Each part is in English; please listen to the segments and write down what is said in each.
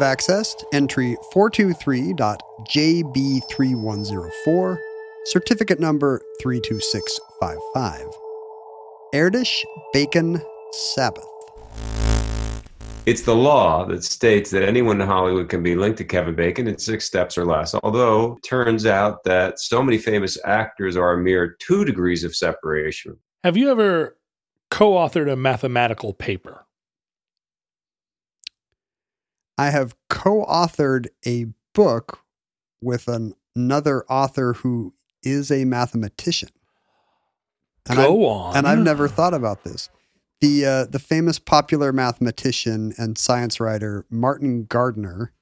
Have accessed entry 423.jb3104, certificate number 32655. Erdős Bacon Sabbath. It's the law that states that anyone in Hollywood can be linked to Kevin Bacon in six steps or less. Although it turns out that so many famous actors are a mere two degrees of separation. Have you ever co authored a mathematical paper? I have co authored a book with an, another author who is a mathematician. And Go I- on. And I've never thought about this. The, uh, the famous popular mathematician and science writer Martin Gardner,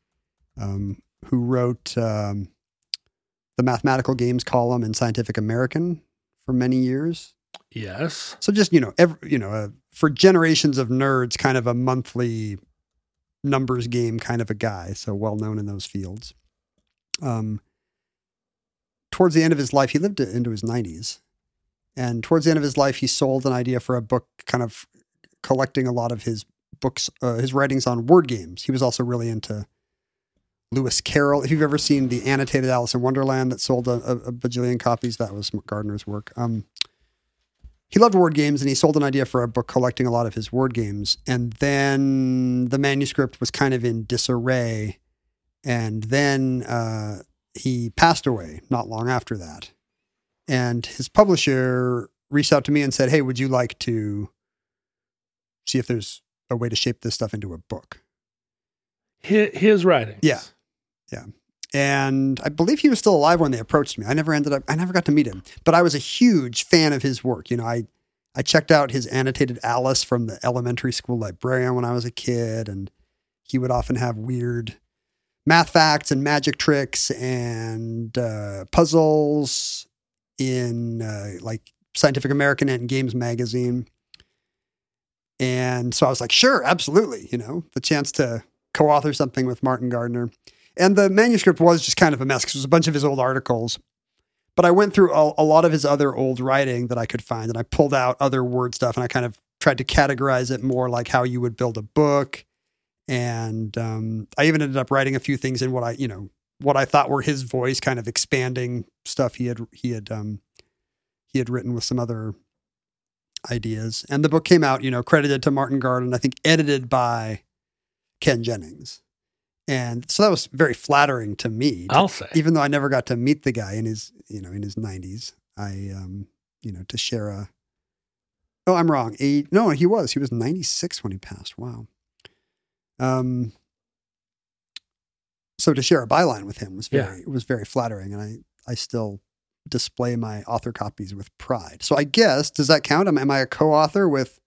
um, who wrote um, the mathematical games column in Scientific American for many years. Yes. So just you know, every, you know, uh, for generations of nerds, kind of a monthly numbers game kind of a guy. So well known in those fields. Um, towards the end of his life, he lived into his nineties, and towards the end of his life, he sold an idea for a book, kind of collecting a lot of his books, uh, his writings on word games. He was also really into Lewis Carroll. If you've ever seen the annotated Alice in Wonderland that sold a, a, a bajillion copies, that was Gardner's work. Um, he loved word games and he sold an idea for a book collecting a lot of his word games. And then the manuscript was kind of in disarray. And then uh, he passed away not long after that. And his publisher reached out to me and said, Hey, would you like to see if there's a way to shape this stuff into a book? His, his writings. Yeah. Yeah. And I believe he was still alive when they approached me. I never ended up, I never got to meet him, but I was a huge fan of his work. You know, I, I checked out his annotated Alice from the elementary school librarian when I was a kid, and he would often have weird math facts and magic tricks and uh, puzzles in uh, like Scientific American and Games magazine. And so I was like, sure, absolutely. You know, the chance to co author something with Martin Gardner. And the manuscript was just kind of a mess because it was a bunch of his old articles. But I went through a, a lot of his other old writing that I could find and I pulled out other word stuff and I kind of tried to categorize it more like how you would build a book. And um, I even ended up writing a few things in what I, you know, what I thought were his voice, kind of expanding stuff he had he had um, he had written with some other ideas. And the book came out, you know, credited to Martin Gardner, I think edited by Ken Jennings. And so that was very flattering to me. to- I'll say. even though I never got to meet the guy in his, you know, in his nineties, I, um, you know, to share a, oh, I'm wrong. Eight, no, he was, he was 96 when he passed. Wow. Um, so to share a byline with him was Yeah. very, it was very flattering. And I, I still display my author copies with pride. So I guess, does that count? Am, am I a co-author with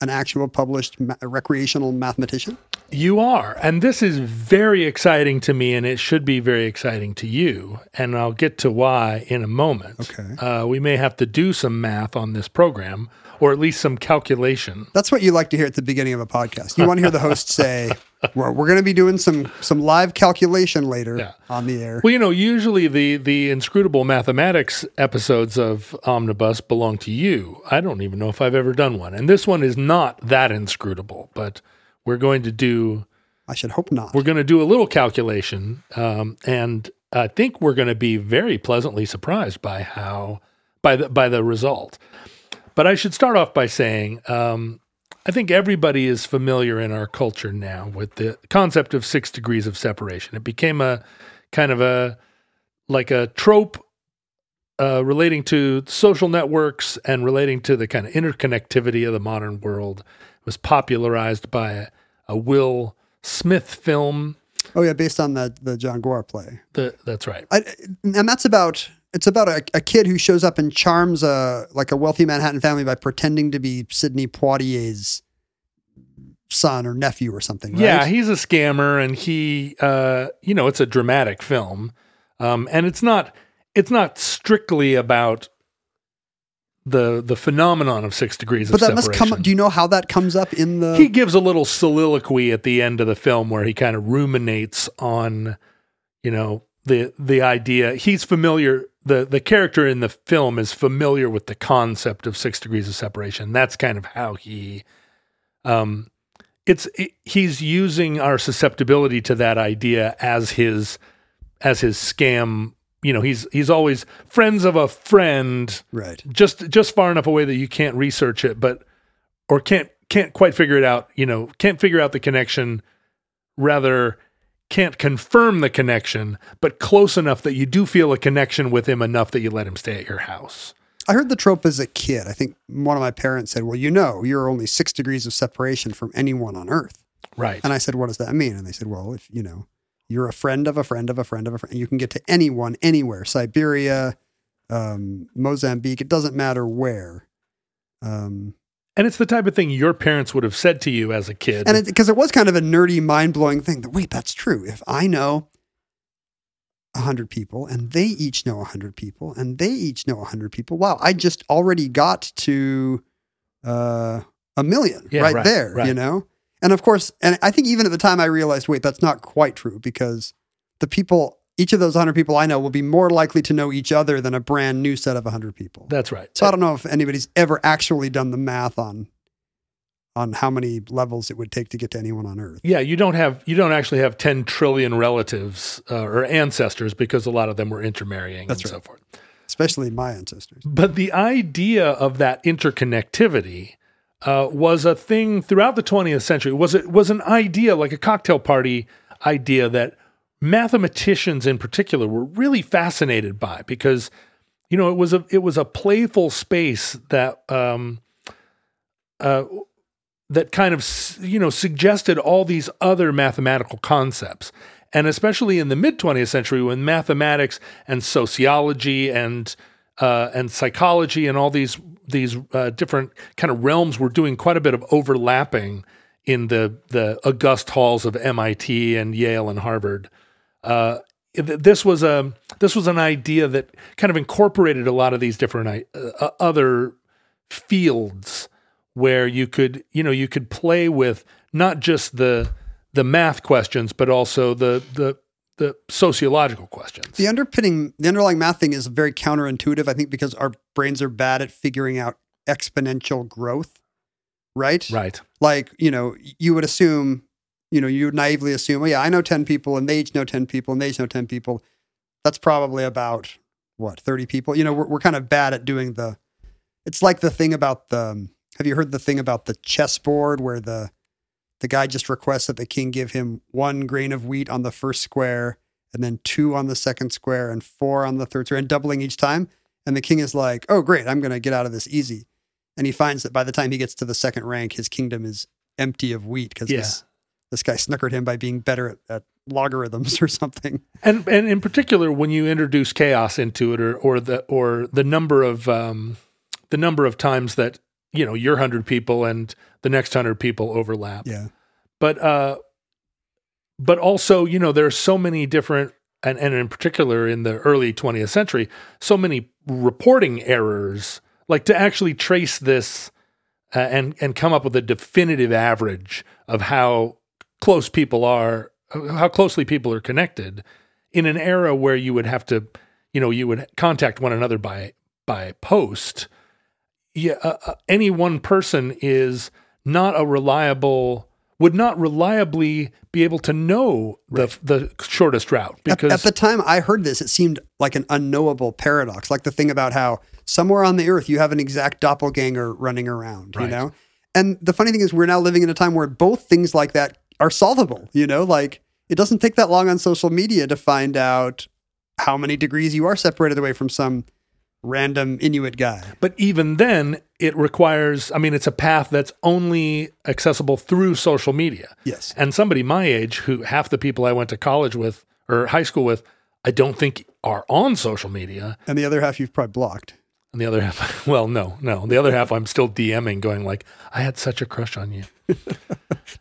an actual published ma- recreational mathematician? You are. And this is very exciting to me, and it should be very exciting to you. And I'll get to why in a moment. Okay. Uh, we may have to do some math on this program, or at least some calculation. That's what you like to hear at the beginning of a podcast. You want to hear the host say, "We're, we're going to be doing some some live calculation later Yeah. on the air." Well, you know, usually the the inscrutable mathematics episodes of Omnibus belong to you. I don't even know if I've ever done one, and this one is not that inscrutable. But we're going to do I should hope not. we're going to do a little calculation, um, and I think we're going to be very pleasantly surprised by how by the by the result. But I should start off by saying um, I think everybody is familiar in our culture now with the concept of six degrees of separation. It became a kind of a like a trope uh, relating to social networks and relating to the kind of interconnectivity of the modern world. Was popularized by a, a Will Smith film. Oh yeah, based on the the John Guare play. The, that's right. I, and that's about it's about a, a kid who shows up and charms a like a wealthy Manhattan family by pretending to be Sidney Poitier's son or nephew or something. Right? Yeah, he's a scammer, and he, uh, you know, it's a dramatic film, um, and it's not it's not strictly about the the phenomenon of six degrees but of that must come. up. Do you know how that comes up in the? he gives a little soliloquy at the end of the film where he kind of ruminates on, you know, the the idea. He's familiar. the The character in the film is familiar with the concept of six degrees of separation. That's kind of how he, um, it's it, he's using our susceptibility to that idea as his as his scam. You know, he's he's always friends of a friend right. just just far enough away that you can't research it, but or can't can't quite figure it out. You know, can't figure out the connection. Rather, can't confirm the connection, but close enough that you do feel a connection with him enough that you let him stay at your house. I heard the trope as a kid. I think one of my parents said, "Well, you know, you're only six degrees of separation from anyone on Earth." Right. And I said, "What does that mean?" And they said, "Well, if you know, you're a friend of a friend of a friend of a friend, you can get to anyone, anywhere, Siberia, um, Mozambique. It doesn't matter where." Um, and it's the type of thing your parents would have said to you as a kid. and because it, was kind of a nerdy, mind blowing thing. That wait, that's true. If I know a hundred people, and they each know a hundred people, and they each know a hundred people, wow, I just already got to uh, a million Yeah, right, right, there. You know, and of course, and I think even at the time I realized, wait, that's not quite true because the people. Each of those 100 people I know will be more likely to know each other than a brand new set of 100 people. That's right. So I don't know if anybody's ever actually done the math on on how many levels it would take to get to anyone on Earth. yeah, you don't have you don't actually have 10 trillion relatives uh, or ancestors because a lot of them were intermarrying That's and right. so forth. Especially my ancestors. But the idea of that interconnectivity uh, was a thing throughout the 20th century. Was it was an idea like a cocktail party idea that mathematicians in particular were really fascinated by because you know it was a it was a playful space that um, uh, that kind of you know suggested all these other mathematical concepts and especially in the mid 20th century when mathematics and sociology and uh, and psychology and all these these uh, different kind of realms were doing quite a bit of overlapping in the the august halls of MIT and Yale and Harvard. Uh, this was a this was an idea that kind of incorporated a lot of these different uh, other fields where you could you know you could play with not just the the math questions but also the the the sociological questions. The underpinning, the underlying math thing is very counterintuitive, I think, because our brains are bad at figuring out exponential growth, right? right. Like, you know, you would assume, you know, you would naively assume, oh, yeah, I know 10 people and they each know 10 people and they each know 10 people. That's probably about what, 30 people? You know, we're, we're kind of bad at doing the, it's like the thing about the, have you heard the thing about the chessboard where the, the guy just requests that the king give him one grain of wheat on the first square and then two on the second square and four on the third square and doubling each time. And the king is like, oh, great, I'm going to get out of this easy. And he finds that by the time he gets to the second rank, his kingdom is empty of wheat because Yeah. this, this guy snookered him by being better at, at logarithms or something. And and in particular, when you introduce chaos into it, or or the or the number of um, the number of times that you know your hundred people and the next hundred people overlap. Yeah. But uh, but also you know there are so many different and and in particular in the early 20th century, so many reporting errors. Like to actually trace this uh, and and come up with a definitive average of how close people are, how closely people are connected, in an era where you would have to, you know, you would contact one another by by post. Yeah, uh, uh, any one person is not a reliable would not reliably be able to know the the shortest route At, because at the time I heard this, it seemed like an unknowable paradox, like the thing about how somewhere on the earth you have an exact doppelganger running around, you know? And the funny thing is, we're now living in a time where both things like that are solvable, you know? Like it doesn't take that long on social media to find out how many degrees you are separated away from some random Inuit guy. But even then, it requires, I mean, it's a path that's only accessible through social media. Yes. And somebody my age, who half the people I went to college with or high school with, I don't think are on social media. And the other half you've probably blocked. And the other half, well, no, no. The other half, I'm still DMing, going like, I had such a crush on you.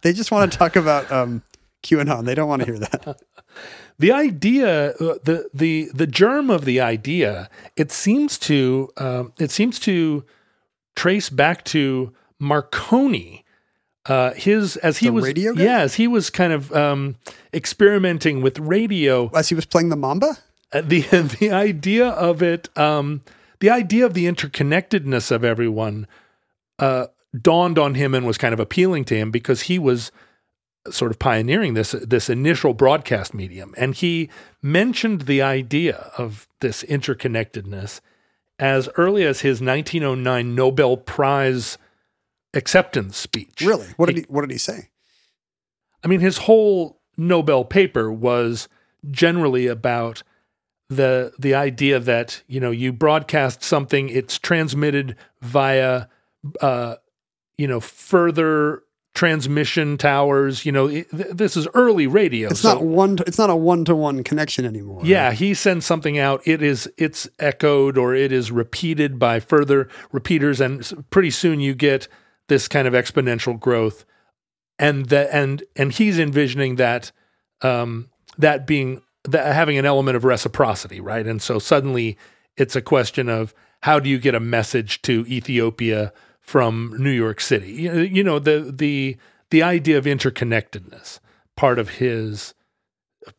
They just want to talk about um, QAnon. They don't want to hear that. the idea uh, the the the germ of the idea it seems to um, it seems to trace back to Marconi uh, his as he The was radio guy? yeah as he was kind of um, experimenting with radio As he was playing the Mamba? uh, the the idea of it um, the idea of the interconnectedness of everyone uh, dawned on him and was kind of appealing to him because he was sort of pioneering this this initial broadcast medium and he mentioned the idea of this interconnectedness as early as his 1909 Nobel Prize acceptance speech. Really? What did he what did he say? I mean, his whole Nobel paper was generally about the the idea that you know you broadcast something, it's transmitted via uh, you know further transmission towers. You know, it, th- this is early radio. It's so- not one to, it's not a one to one connection anymore. yeah, he sends something out. It is it's echoed or it is repeated by further repeaters, and pretty soon you get this kind of exponential growth. And that and and he's envisioning that um, that being that having an element of reciprocity, right? And so suddenly it's a question of how do you get a message to Ethiopia from New York City? You know, the the the idea of interconnectedness, part of his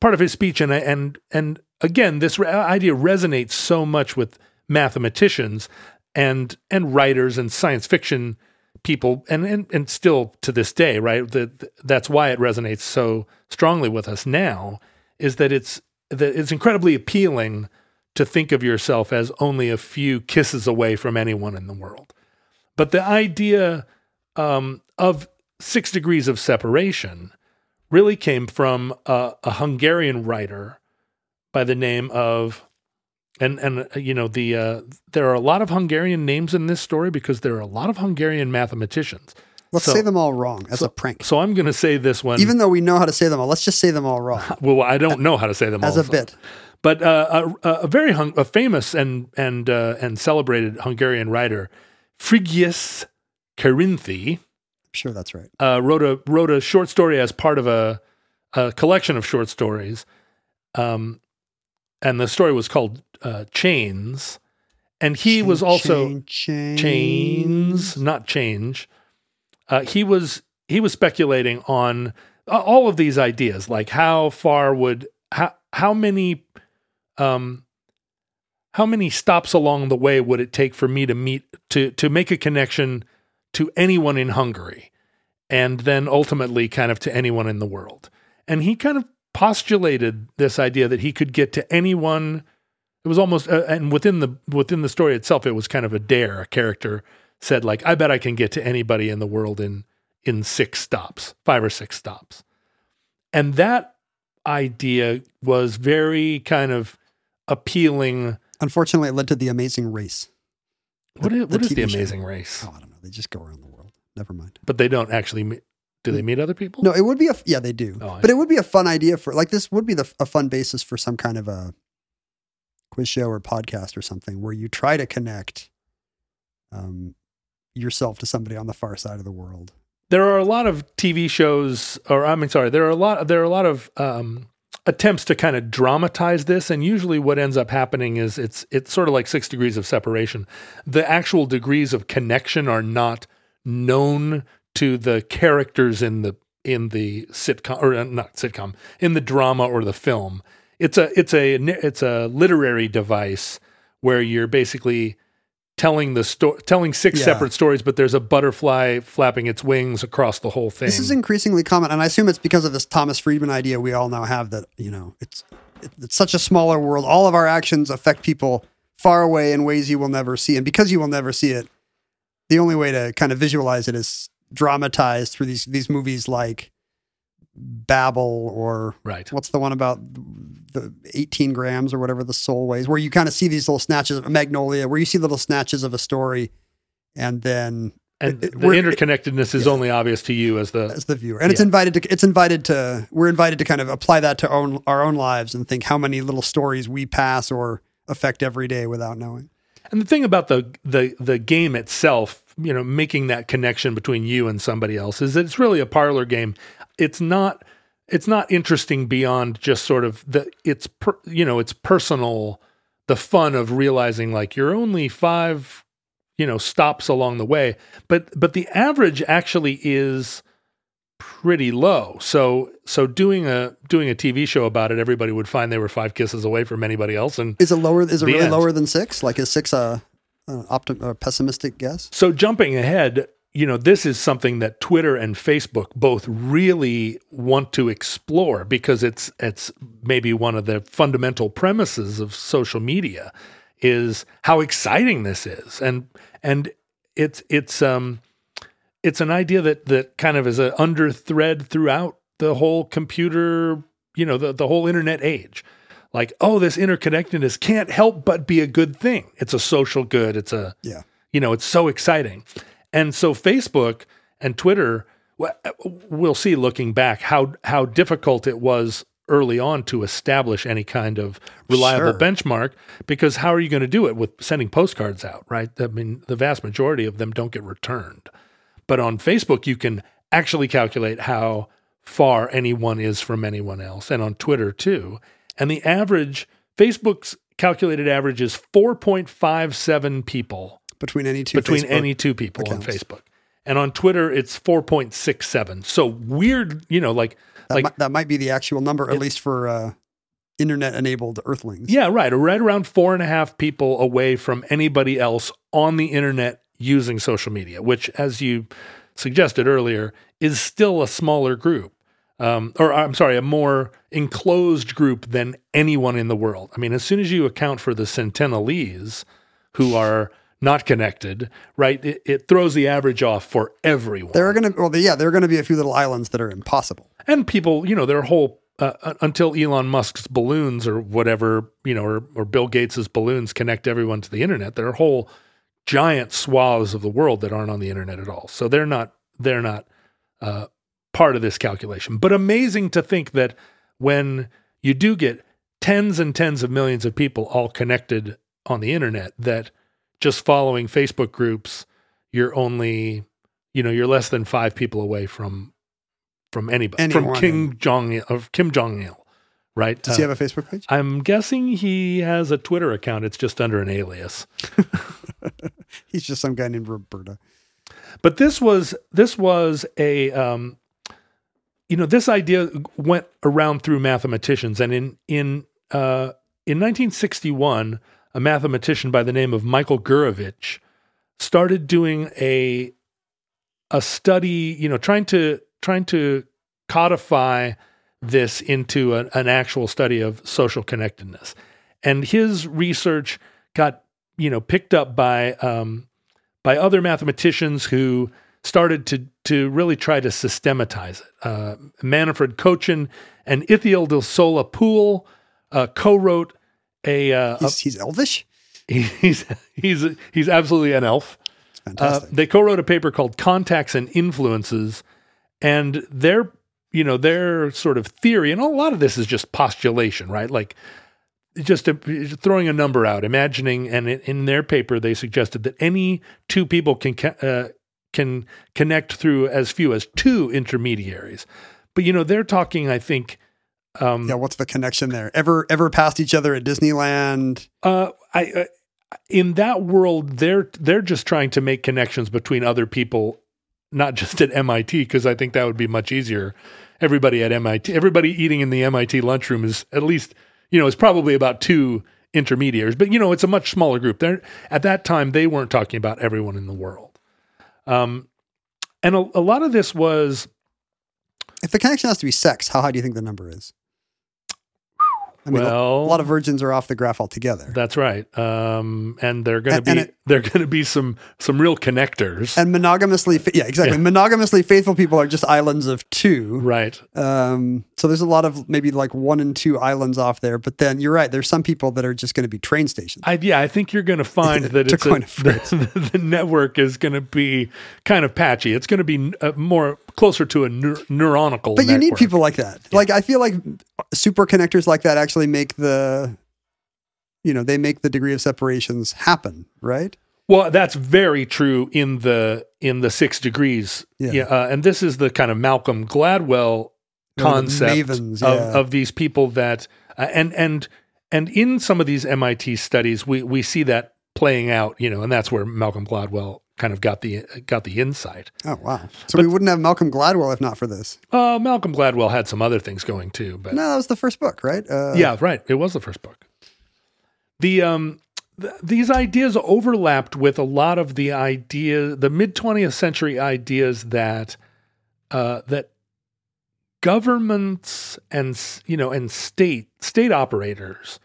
part of his speech. And and and again this idea resonates so much with mathematicians and and writers and science fiction people and and, and still to this day right? That that's why it resonates so strongly with us now is that it's that it's incredibly appealing to think of yourself as only a few kisses away from anyone in the world but the idea um, of six degrees of separation really came from a, a Hungarian writer by the name of and and uh, you know the uh, there are a lot of Hungarian names in this story because there are a lot of Hungarian mathematicians. Let's So- say them all wrong as a prank. So I'm going to say this one. Even though we know how to say them all, let's just say them all wrong well, I don't know how to say them all as all, a so- bit. but uh, a, a very hung, a famous and and uh, and celebrated Hungarian writer, Frigyes Karinthi, I'm sure that's right. uh, wrote a wrote a short story as part of a, a collection of short stories, um, and the story was called uh, Chains. And he was also Chain- chains, not change. Uh, he was he was speculating on uh, all of these ideas, like how far would how how many um how many stops along the way would it take for me to meet to to make a connection to anyone in Hungary, and then ultimately kind of to anyone in the world. And he kind of postulated this idea that he could get to anyone it was almost, uh, and within the within the story itself, it was kind of a dare. A character said, like, "I bet I can get to anybody in the world in in six stops, five or six stops," and that idea was very kind of appealing. Unfortunately, it led to the Amazing Race. What is, the what is the show. Amazing Race? Oh, I don't know. They just go around the world. Never mind. But they don't actually. Meet, do they meet other people? No, it would be a yeah, they do. Oh, but it would be a fun idea for like this would be the a fun basis for some kind of a quiz show or podcast or something where you try to connect um, yourself to somebody on the far side of the world. there are a lot of TV shows, or I mean, sorry, there are a lot. There are a lot of um, attempts to kind of dramatize this, and usually what ends up happening is it's it's sort of like six degrees of separation. The actual degrees of connection are not known to the characters in the in the sitcom or uh, not sitcom in the drama or the film. It's a it's a it's a literary device where you're basically telling the story, telling six Yeah. separate stories, but there's a butterfly flapping its wings across the whole thing. This is increasingly common, and I assume it's because of this Thomas Friedman idea we all now have that you know it's it's such a smaller world. All of our actions affect people far away in ways you will never see, and because you will never see it, the only way to kind of visualize it is dramatized through these these movies like Babel or right. what's the one about the 18 grams or whatever the soul weighs, where you kind of see these little snatches of Magnolia, where you see little snatches of a story, and then And it- the interconnectedness is yeah. only obvious to you as the as the viewer, and it's invited to it's invited to we're invited to kind of apply that to own our own lives and think how many little stories we pass or affect every day without knowing. And the thing about the the the game itself, you know, making that connection between you and somebody else is that it's really a parlor game. It's not it's not interesting beyond just sort of the it's per, you know, it's personal the fun of realizing like you're only 5 you know stops along the way, but but the average actually is pretty low. So so doing a doing a TV show about it, everybody would find they were 5 kisses away from anybody else and Is it lower? Is it really end. lower than six? Like is six a, a, optim, a pessimistic guess? So jumping ahead, you know, this is something that Twitter and Facebook both really want to explore because it's it's maybe one of the fundamental premises of social media is how exciting this is. And and it's it's um it's an idea that that kind of is an under thread throughout the whole computer, you know, the, the whole internet age. Like, oh, this interconnectedness can't help but be a good thing. It's a social good. It's a Yeah. you know, it's so exciting. And so Facebook and Twitter, well, see looking back how how difficult it was early on to establish any kind of reliable Sure. benchmark because how are you going to do it with sending postcards out, right? I mean, the vast majority of them don't get returned. But on Facebook, you can actually calculate how far anyone is from anyone else, and on Twitter too. And the average, Facebook's calculated average is 4.57 people Between any two between Facebook- any two people accounts. on Facebook. And on Twitter, it's 4.67. So weird, you know, like, that, like might, that might be the actual number, at least for uh, internet enabled Earthlings. yeah, right. Right around four and a half people away from anybody else on the internet using social media, which, as you suggested earlier, is still a smaller group. Um, or I'm sorry, a more enclosed group than anyone in the world. I mean, as soon as you account for the Sentinelese who are not connected, right, it, it throws the average off for everyone. There are going to, well, yeah, there are going to be a few little islands that are impossible. and people, you know, their whole uh, uh, until Elon Musk's balloons or whatever, you know, or, or Bill Gates's balloons connect everyone to the internet. There are whole giant swaths of the world that aren't on the internet at all. So they're not they're not uh, part of this calculation. But amazing to think that when you do get tens and tens of millions of people all connected on the internet, that just following Facebook groups, you're only you know you're less than five people away from from anybody Anyone. from Kim Jong of Kim Jong Il, right? Does he Uh, have a Facebook page? I'm guessing he has a Twitter account. It's just under an alias. He's just some guy named Roberta. But this was this was a um, you know this idea went around through mathematicians, and in in uh, in 1961, a mathematician by the name of Michael Gurevich started doing a a study, you know, trying to trying to codify this into a, an actual study of social connectedness, and his research got you know picked up by um, by other mathematicians who started to to really try to systematize it. Uh, Manfred Kochen and Ithiel de Sola Pool uh, co-wrote a, uh, He's, he's elvish. he's he's he's absolutely an elf. Uh, fantastic. they co-wrote a paper called "Contacts and Influences," and their you know their sort of theory, and a lot of this is just postulation, right? Like just a, throwing a number out, imagining, and in, in their paper they suggested that any two people can uh, can connect through as few as two intermediaries. But you know they're talking, I think. Um, yeah, what's the connection there? Ever ever passed each other at Disneyland? Uh, I uh, in that world, they're they're just trying to make connections between other people, not just at MIT, because I think that would be much easier. Everybody at MIT, everybody eating in the MIT lunchroom is at least you know is probably about two intermediaries. But you know, it's a much smaller group. They're at that time they weren't talking about everyone in the world. Um, and a, a lot of this was If the connection has to be sex, how high do you think the number is? I mean, a- well, a lot of virgins are off the graph altogether. That's right. Um, and they're going to and be it- they're going to be some some real connectors. And monogamously, yeah, exactly. Yeah. Monogamously faithful people are just islands of two. right. Um, so there's a lot of maybe like one and two islands off there. But then you're right. There's some people that are just going to be train stations. I, yeah, I think you're going to find that To it's a, a the, the network is going to be kind of patchy. It's going to be uh, more closer to a neur- neuronical. But you need people like that. Like I feel like super connectors like that actually make the, you know, they make the degree of separations happen, right? Well, that's very true in the in the six degrees. Yeah. uh, and this is the kind of Malcolm Gladwell the concept mavens, of, of these people that uh, and and and in some of these MIT studies, we we see that playing out. You know, and that's where Malcolm Gladwell kind of got the got the insight. Oh wow! So we wouldn't have Malcolm Gladwell if not for this. Uh, Malcolm Gladwell had some other things going too, but No, that was the first book, right? Uh, yeah, right. It was the first book. The um, th- these ideas overlapped with a lot of the idea, the mid twentieth century ideas that uh, that governments and you know and state state operators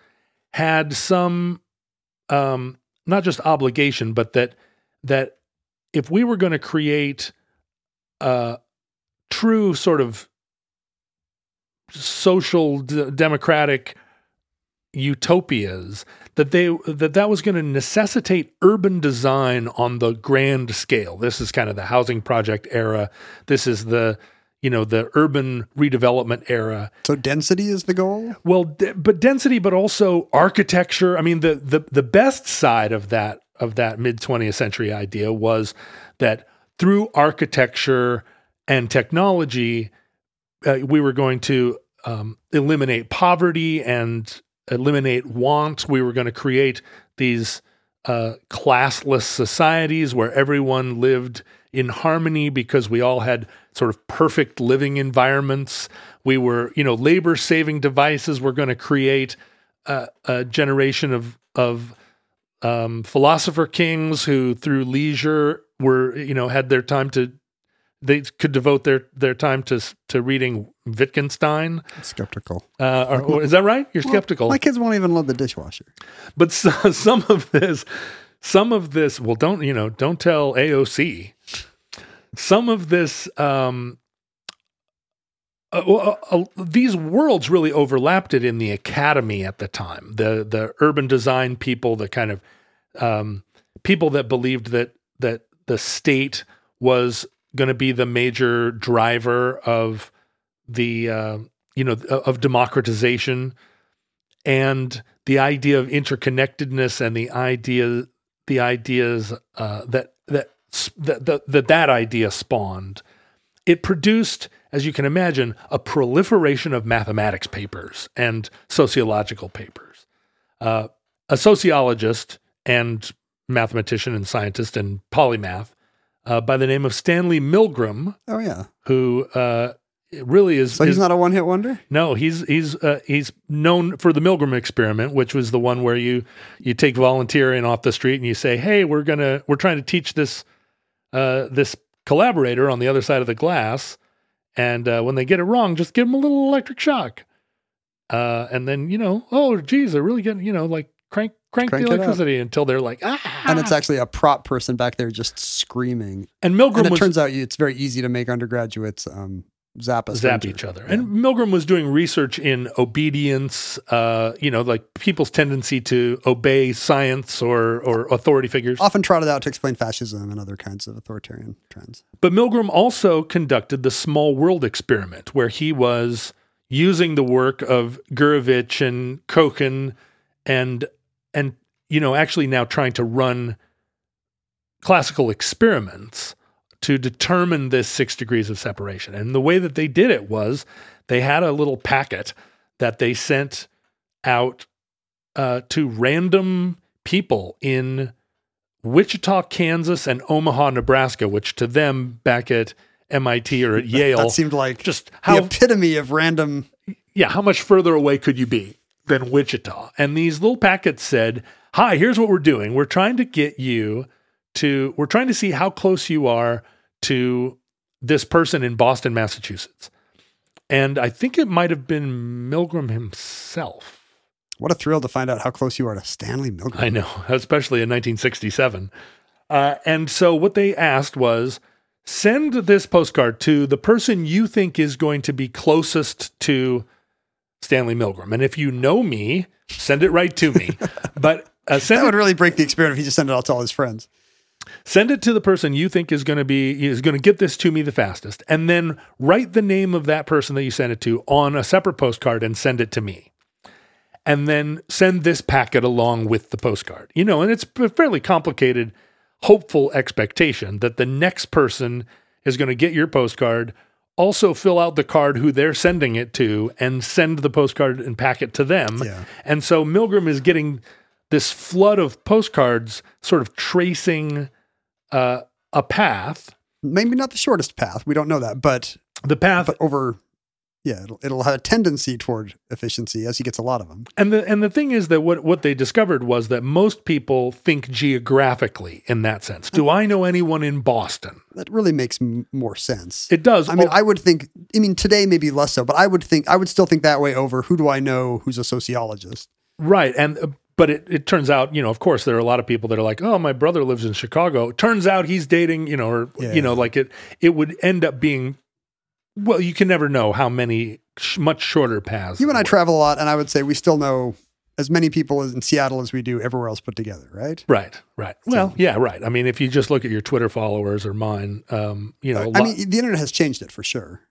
had some um, not just obligation, but that that if we were going to create a true sort of social d- democratic utopias that they that that was going to necessitate urban design on the grand scale this is kind of the housing project era this is the you know the urban redevelopment era So density is the goal. well, d- but density, but also architecture. I mean, the the the best side of that of that mid twentieth century idea was that through architecture and technology, uh, we were going to um, eliminate poverty and eliminate want. We were going to create these uh, classless societies where everyone lived in harmony because we all had sort of perfect living environments. We were, you know, labor saving devices. We're going to create a, a generation of of um, philosopher kings who, through leisure, were you know had their time to they could devote their their time to to reading Wittgenstein. I'm skeptical. Uh, or, or- is that right? You're skeptical. My kids won't even load the dishwasher. But so, some of this, some of this, well, don't you know? Don't tell AOC. Some of this, um, uh, uh, uh, these worlds really overlapped it in the academy at the time. The the urban design people, the kind of um, people that believed that that the state was going to be the major driver of the uh, you know of democratization and the idea of interconnectedness and the idea the ideas uh, that that that that that idea spawned it produced as you can imagine a proliferation of mathematics papers and sociological papers uh, a sociologist and mathematician and scientist and polymath uh, by the name of Stanley Milgram Oh yeah. who uh, really is So he's is- not a one hit wonder. no, he's he's uh, he's known for the Milgram experiment, which was the one where you you take volunteer in off the street and you say, "Hey, we're gonna we're trying to teach this uh, this collaborator on the other side of the glass, and uh, when they get it wrong, just give them a little electric shock, uh, and then you know, oh, geez, they're really getting you know like crank crank, Crank the electricity until they're like ah, And it's actually a prop person back there just screaming. and Milgram And it was turns out you- it's very easy to make undergraduates um, zap a zap each other. Yeah. And Milgram was doing research in obedience, uh, you know, like people's tendency to obey science or or authority figures. often trotted out to explain fascism and other kinds of authoritarian trends. But Milgram also conducted the small world experiment where he was using the work of Gurevich and Kochen and and you know actually now trying to run classical experiments to determine this 6 degrees of separation. And the way that they did it was they had a little packet that they sent out uh, to random people in Wichita, Kansas, and Omaha, Nebraska, which to them back at MIT or at Yale, That seemed like just the epitome of random. yeah, how much further away could you be? than Wichita. And these little packets said, Hi, here's what we're doing. We're trying to get you to, we're trying to see how close you are to this person in Boston, Massachusetts. And I think it might have been Milgram himself. What a thrill to find out how close you are to Stanley Milgram. I know, especially in 1967. Uh, and so what they asked was send this postcard to the person you think is going to be closest to Stanley Milgram. And if you know me, send it right to me. but uh, that would really break the experiment if he just sent it out to all his friends. Send it to the person you think is going to be is going to get this to me the fastest and then write the name of that person that you sent it to on a separate postcard and send it to me. And then send this packet along with the postcard. You know and it's a fairly complicated hopeful expectation that the next person is going to get your postcard also fill out the card who they're sending it to and send the postcard and packet to them. Yeah. and so milgram is getting this flood of postcards sort of tracing uh, a path. Maybe not the shortest path. We don't know that, but The path, but over, yeah, it'll, it'll have a tendency toward efficiency as he gets a lot of them. and the and the thing is that what what they discovered was that most people think geographically in that sense. Do I know anyone in Boston? That really makes m- more sense. It does. I mean, Oh, I would think. I mean, today maybe less so, but I would think I would still think that way over who do I know who's a sociologist. right, and uh, but it, it turns out, you know, of course, there are a lot of people that are like, "Oh, my brother lives in Chicago." Turns out he's dating, you know, or Yeah. you know, like it. It would end up being. Well, you can never know how many sh- much shorter paths. You and I were. travel a lot, and I would say we still know as many people in Seattle as we do everywhere else put together, right? Right, right. Well, yeah, right. I mean, if you just look at your Twitter followers or mine, um, you know, I lot- mean, the internet has changed it for sure.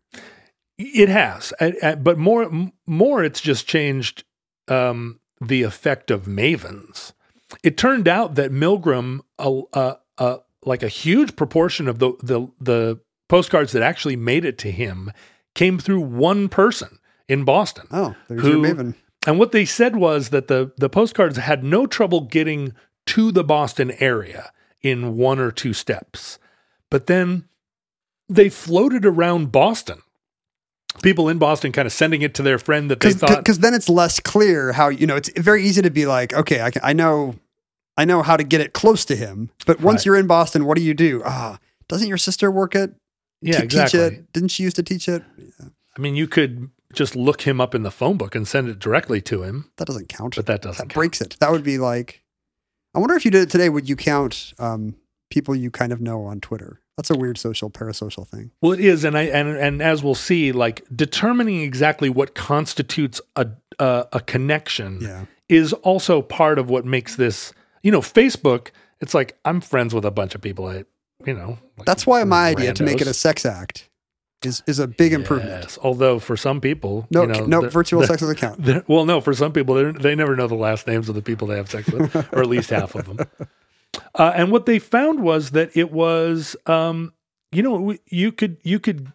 it has, Uh, uh, but more, m- more, it's just changed um, the effect of mavens. It turned out that Milgram, uh, uh, uh, like a huge proportion of the the the postcards that actually made it to him, came through one person in Boston. Oh, there's Who- your Maven. And what they said was that the the postcards had no trouble getting to the Boston area in one or two steps. But then they floated around Boston. People in Boston kind of sending it to their friend that they thought because then it's less clear how you know it's very easy to be like okay I, can, I know I know how to get it close to him but once Right. you're in Boston what do you do? Ah doesn't your sister work at Yeah, te- exactly. teach it? didn't she used to teach it? I mean you could just look him up in the phone book and send it directly to him, that doesn't count. but that doesn't that count. breaks it. That would be like I wonder if you did it today would you count um, people you kind of know on Twitter that's a weird social parasocial thing Well, it is, and I and and as we'll see, like determining exactly what constitutes a a, a connection yeah is also part of what makes this. You know, Facebook. It's like I'm friends with a bunch of people. I, you know, like that's why my idea to make it a sex act is is a big improvement Yes, although for some people, no you know, no virtual sex doesn't count Well, no, for some people, they never know the last names of the people they have sex with, or at least half of them. Uh, and what they found was that it was, um, you know, you could you could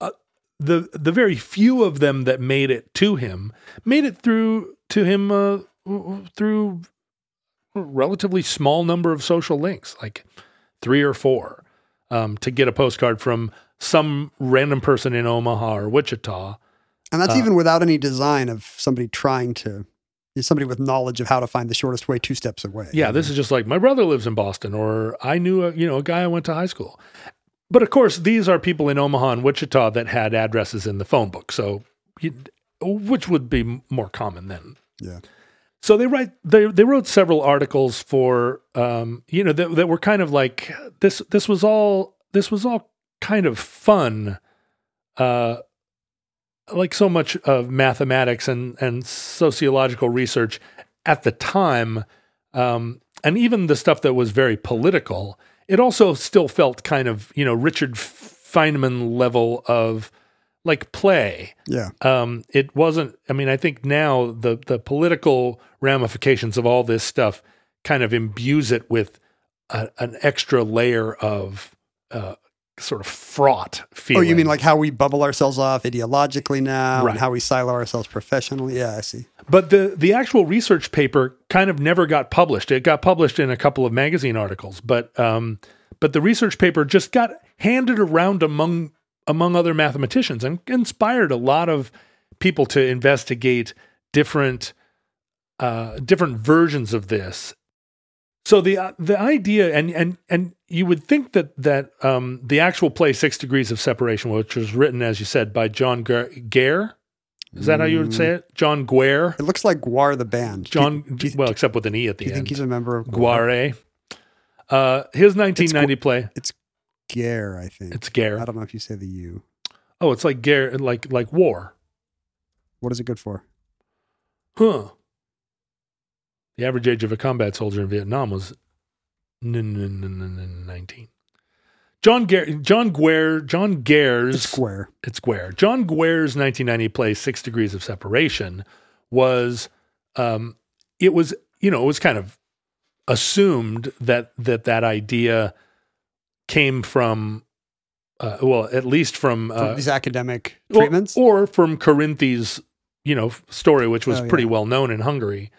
uh, the the very few of them that made it to him made it through to him uh, through a relatively small number of social links, like three or four, um, to get a postcard from some random person in Omaha or Wichita. And that's Uh, even without any design of somebody trying to, is somebody with knowledge of how to find the shortest way two steps away. Yeah, this is just like my brother lives in Boston, or I knew a you know a guy I went to high school. But of course, these are people in Omaha and Wichita that had addresses in the phone book, so you, which would be more common then. Yeah. So they write they they wrote several articles for um, you know that that were kind of like this this was all this was all kind of fun uh like so much of mathematics and and sociological research at the time um and even the stuff that was very political it also still felt kind of you know Richard Feynman level of like play Yeah. um, it wasn't. I mean, I think now the the political ramifications of all this stuff kind of imbues it with a, an extra layer of uh, sort of fraught feeling. Oh, you mean like how we bubble ourselves off ideologically now Right. and how we silo ourselves professionally? Yeah, I see. But the the actual research paper kind of never got published. It got published in a couple of magazine articles, but um, but the research paper just got handed around among among other mathematicians and inspired a lot of people to investigate different uh, different versions of this. So the uh, the idea and and and you would think that that um, the actual play Six Degrees of Separation, which was written as you said by John Gare, is that how you would say it? John Guare. It looks like GWAR the band. John, Do you- well, except with an e at the Do you end. think he's a member of GWAR? Guare. Uh, his 1990 play. It's Gare, I think. It's Gare. I don't know if you say the U. Oh, it's like Gare, like like war. What is it good for? Huh. The average age of a combat soldier in Vietnam was 19. John Gare, John Guare, John Gare's It's square. it's Guare. John Guare's 1990 play Six Degrees of Separation was, um, it was you know it was kind of assumed that that that idea came from, uh, well, at least from, From uh, these academic treatments. or, from Karinthy's, you know, story, which was Oh, pretty yeah. well known in Hungary.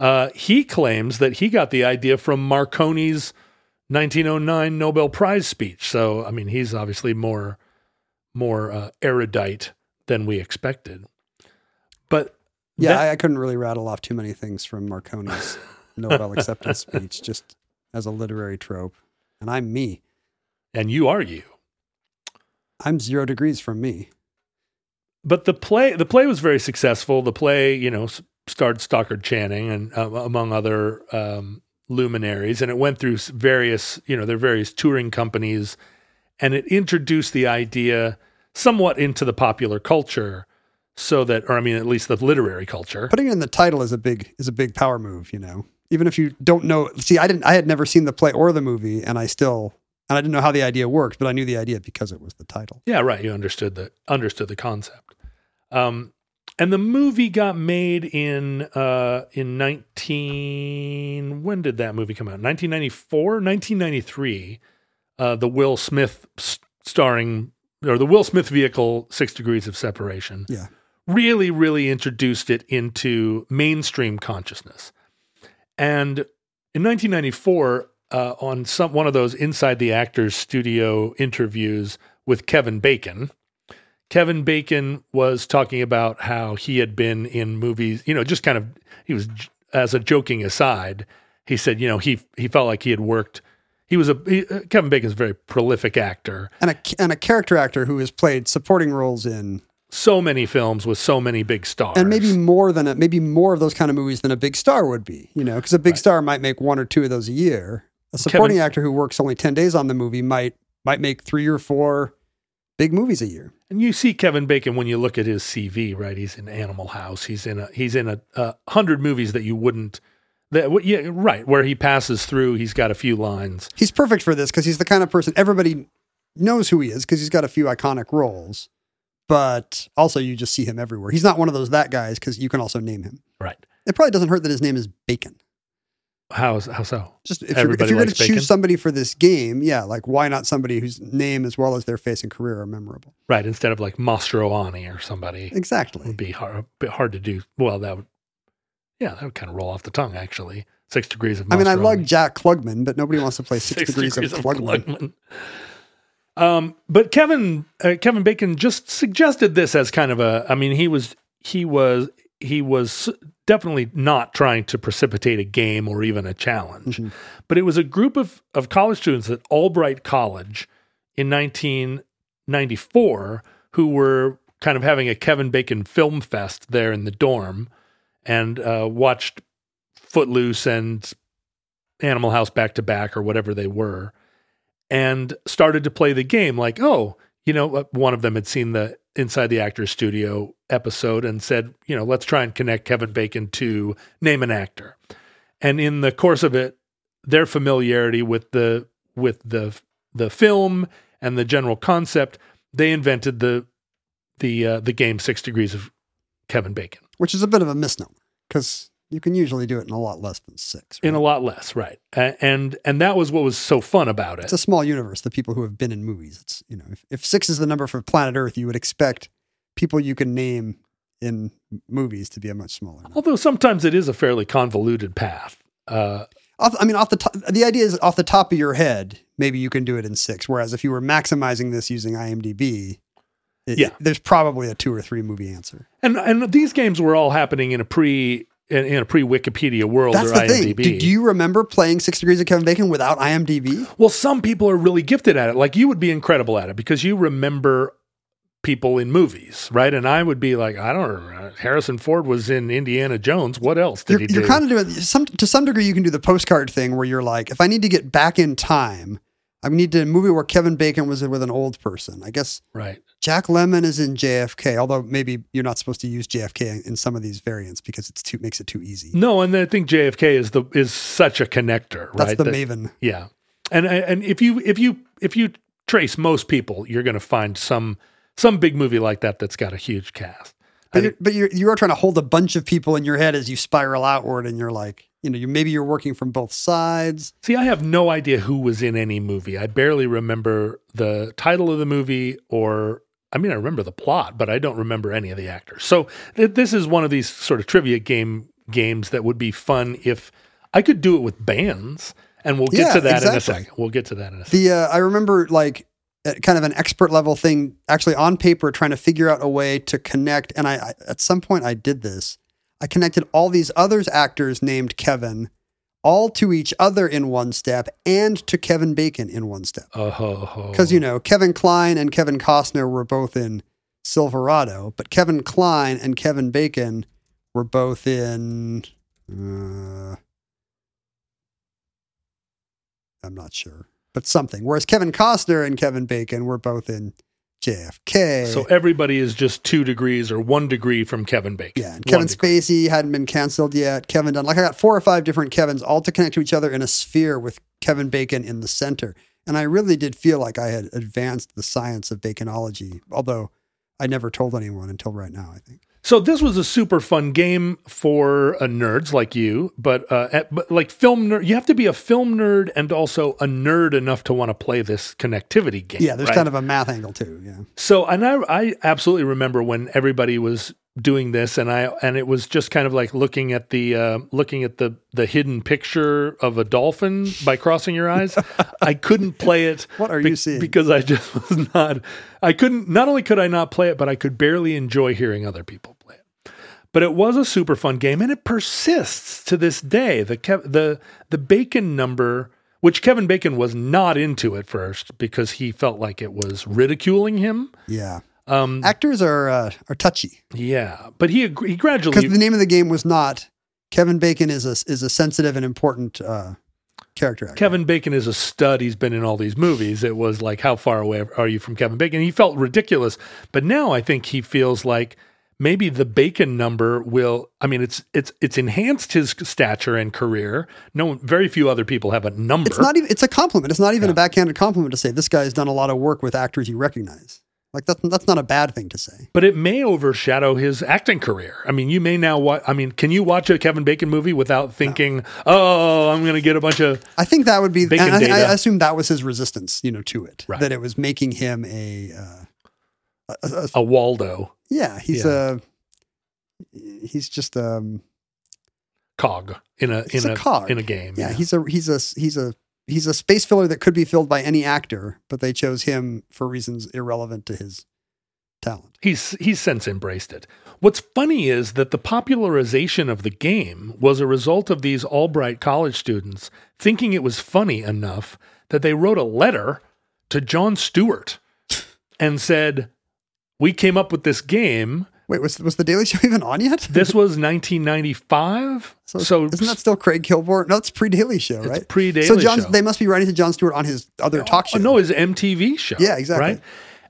Uh, he claims that he got the idea from Marconi's 1909 Nobel Prize speech. So, I mean, he's obviously more more uh, erudite than we expected. But yeah, that- I, I couldn't really rattle off too many things from Marconi's Nobel acceptance speech, just as a literary trope. And I'm me. and you are you. I'm zero degrees from me. but the play the play was very successful. The play, you know, starred Stockard Channing and uh, among other um, luminaries, and it went through various, you know, their various touring companies, and it introduced the idea somewhat into the popular culture, so that, or I mean, at least the literary culture. Putting it in the title is a big is a big power move, you know. Even if you don't know see, I didn't I had never seen the play or the movie, and I still and I didn't know how the idea worked, but I knew the idea because it was the title. Yeah, right. You understood the understood the concept. Um, and the movie got made in uh, in nineteen. When did that movie come out? 1994, 1993. Uh, the Will Smith starring or the Will Smith vehicle, Six Degrees of Separation. Yeah. really, really introduced it into mainstream consciousness. And in 1994, uh, on some one of those inside the actors studio interviews with Kevin Bacon, Kevin Bacon was talking about how he had been in movies. You know, just kind of he was as a joking aside. He said, you know, he he felt like he had worked. He was a he, uh, Kevin Bacon's a very prolific actor. And a and a character actor who has played supporting roles in So many films with so many big stars, and maybe more than a, maybe more of those kind of movies than a big star would be, you know, because a big star might make one or two of those a year. A supporting actor who works only 10 days on the movie might might make 3 or 4 big movies a year. And you see Kevin Bacon when you look at his CV, right? He's in Animal House. He's in a he's in a, a hundred movies that you wouldn't. That yeah, right. Where he passes through, he's got a few lines. He's perfect for this because he's the kind of person everybody knows who he is because he's got a few iconic roles. But also, you just see him everywhere. He's not one of those that guys because you can also name him. Right. It probably doesn't hurt that his name is Bacon. How how so? Just if you're, if you're going to choose somebody for this game, yeah, like why not somebody whose name as well as their face and career are memorable? Right. Instead of like Mastroianni or somebody, Exactly. would be hard, a bit hard to do. Well, that would, yeah, that would kind of roll off the tongue. Actually, six degrees of. I mean, I like Jack Klugman, but nobody wants to play Six, Degrees, of Klugman. Klugman. Um, but Kevin uh, Kevin Bacon just suggested this as kind of a. I mean, he was he was he was definitely not trying to precipitate a game or even a challenge, Mhm. but it was a group of of college students at Albright College in 1994 who were kind of having a Kevin Bacon film fest there in the dorm, and uh, watched Footloose and Animal House back to back or whatever they were, and started to play the game. Like, oh, you know, uh, one of them had seen the Inside the Actors Studio episode and said, you know, let's try and connect Kevin Bacon to name an actor. And in the course of it, their familiarity with the with the the film and the general concept, they invented the the uh, the game Six Degrees of Kevin Bacon which is a bit of a misnomer because you can usually do it in a lot less than six. in a lot less, right? And and that was what was so fun about it. it's a small universe. The people who have been in movies. It's you know, if, if six is the number for planet Earth, you would expect people you can name in movies to be a much smaller. number. Although sometimes it is a fairly convoluted path. Uh, Off, I mean, off the top, the idea is off the top of your head. Maybe you can do it in six. Whereas if you were maximizing this using IMDb, it- Yeah. there's probably a two or three movie answer. and and these games were all happening in a pre in, in a pre Wikipedia world That's or the IMDb. thing. Do, do you remember playing Six Degrees of Kevin Bacon without IMDb? Well, some people are really gifted at it. Like you would be incredible at it because you remember people in movies, right? And I would be like, I don't know. Harrison Ford was in Indiana Jones. What else did You're, he do? you're kind of doing some to some degree. You can do the postcard thing where you're like, if I need to get back in time, I need to a movie where Kevin Bacon was with an old person. I guess right. Jack Lemmon is in JFK, although maybe you're not supposed to use JFK in some of these variants because it's too makes it too easy. No, and I think JFK is the is such a connector, That's right? the That- Maven. Yeah, and and if you if you if you trace most people, you're going to find some some big movie like that that's got a huge cast. But, you're, but you're, you are trying to hold a bunch of people in your head as you spiral outward, and you're like, you know, you maybe you're working from both sides. See, I have no idea who was in any movie. I barely remember the title of the movie or I mean I remember the plot, but I don't remember any of the actors. So th- this is one of these sort of trivia game games that would be fun if I could do it with bands. And we'll get Yeah, to that in a exactly. second. We'll get to that in a second. The uh, I remember like kind of an expert level thing, actually on paper, trying to figure out a way to connect. And I, I at some point I did this. I connected all these other actors named Kevin, all to each other in one step, and to Kevin Bacon in one step. Oh. Because you know Kevin Kline and Kevin Costner were both in Silverado, but Kevin Kline and Kevin Bacon were both in. Uh, I'm not sure, but something. Whereas Kevin Costner and Kevin Bacon were both in JFK. So everybody is just two degrees or one degree from Kevin Bacon. yeah, Kevin degree. Spacey hadn't been canceled yet. Kevin Dunn, like I got four or five different Kevins, all to connect to each other in a sphere with Kevin Bacon in the center. And I really did feel like I had advanced the science of baconology, although I never told anyone until right now. I think. So this was a super fun game for uh, nerds like you, but uh, at, but like film nerd, you have to be a film nerd and also a nerd enough to want to play this connectivity game. Yeah, there's right? kind of a math angle too. Yeah. So, and I, I absolutely remember when everybody was doing this, and I, and it was just kind of like looking at the, uh, looking at the the hidden picture of a dolphin by crossing your eyes. I couldn't play it. What are you seeing? Because I just was not. I couldn't. Not only could I not play it, but I could barely enjoy hearing other people. But it was a super fun game, and it persists to this day. The Kev, the the Bacon number. Which Kevin Bacon was not into at first because he felt like it was ridiculing him. Yeah. Um, Actors are uh, are touchy yeah, but he he gradually because the name of the game was not Kevin Bacon is a is a sensitive and important uh, character. Actor. Kevin Bacon is a stud. He's been in all these movies. It was like, how far away are you from Kevin Bacon? He felt ridiculous, but now I think he feels like maybe the Bacon number will. I mean, it's it's it's enhanced his stature and career. No, very few other people have a number. It's not even. It's a compliment. It's not even Yeah. a backhanded compliment to say this guy's done a lot of work with actors you recognize. Like that's that's not a bad thing to say. but it may overshadow his acting career. I mean, you may now watch. I mean, can you watch a Kevin Bacon movie without thinking, "Oh, I'm going to get a bunch of I think that would be. I, I assume that was his resistance, you know, to it. Right. That it was making him a. Uh, a, a- a- a Waldo yeah, he's a. He's just um. cog in a in a a, cog. in a game. Yeah, he's a he's a he's a he's a space filler that could be filled by any actor, but they chose him for reasons irrelevant to his talent. He's he's since embraced it. What's funny is that the popularization of the game was a result of these Albright college students thinking it was funny enough that they wrote a letter to Jon Stewart and said, "We came up with this game. Wait, was was the Daily Show even on yet? This was 1995, So, so, isn't that still Craig Kilborn? No, it's pre Daily Show, right? pre-Daily so John, Show. they must be writing to Jon Stewart on his other talk show. Oh, no, his MTV show. Yeah, exactly. Right.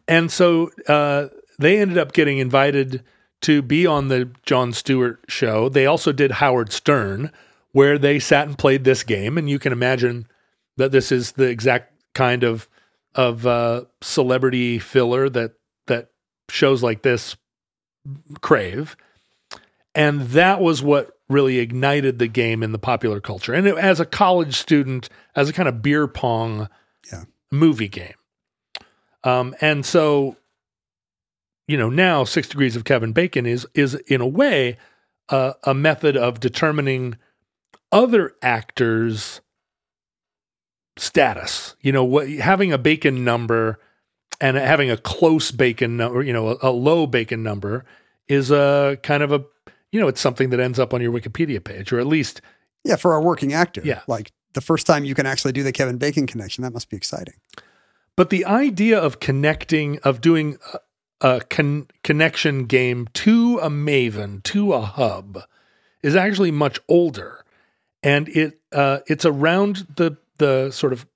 And so uh, they ended up getting invited to be on the Jon Stewart show. They also did Howard Stern, where they sat and played this game. And you can imagine that this is the exact kind of of uh, celebrity filler that that shows like this crave. And that was what really ignited the game in the popular culture. And it, as a college student, as a kind of beer pong Yeah. movie game. Um, and so, you know, now Six Degrees of Kevin Bacon is is in a way uh, a method of determining other actors' status. You know, what having a Bacon number and having a close Bacon number, you know, a, a low Bacon number is a kind of a you know, it's something that ends up on your Wikipedia page, or at least Yeah, for a working actor. Yeah. Like the first time you can actually do the Kevin Bacon connection, that must be exciting. But the idea of connecting, of doing a, a con- connection game to a Maven, to a hub, is actually much older, and it uh, it's around the the sort of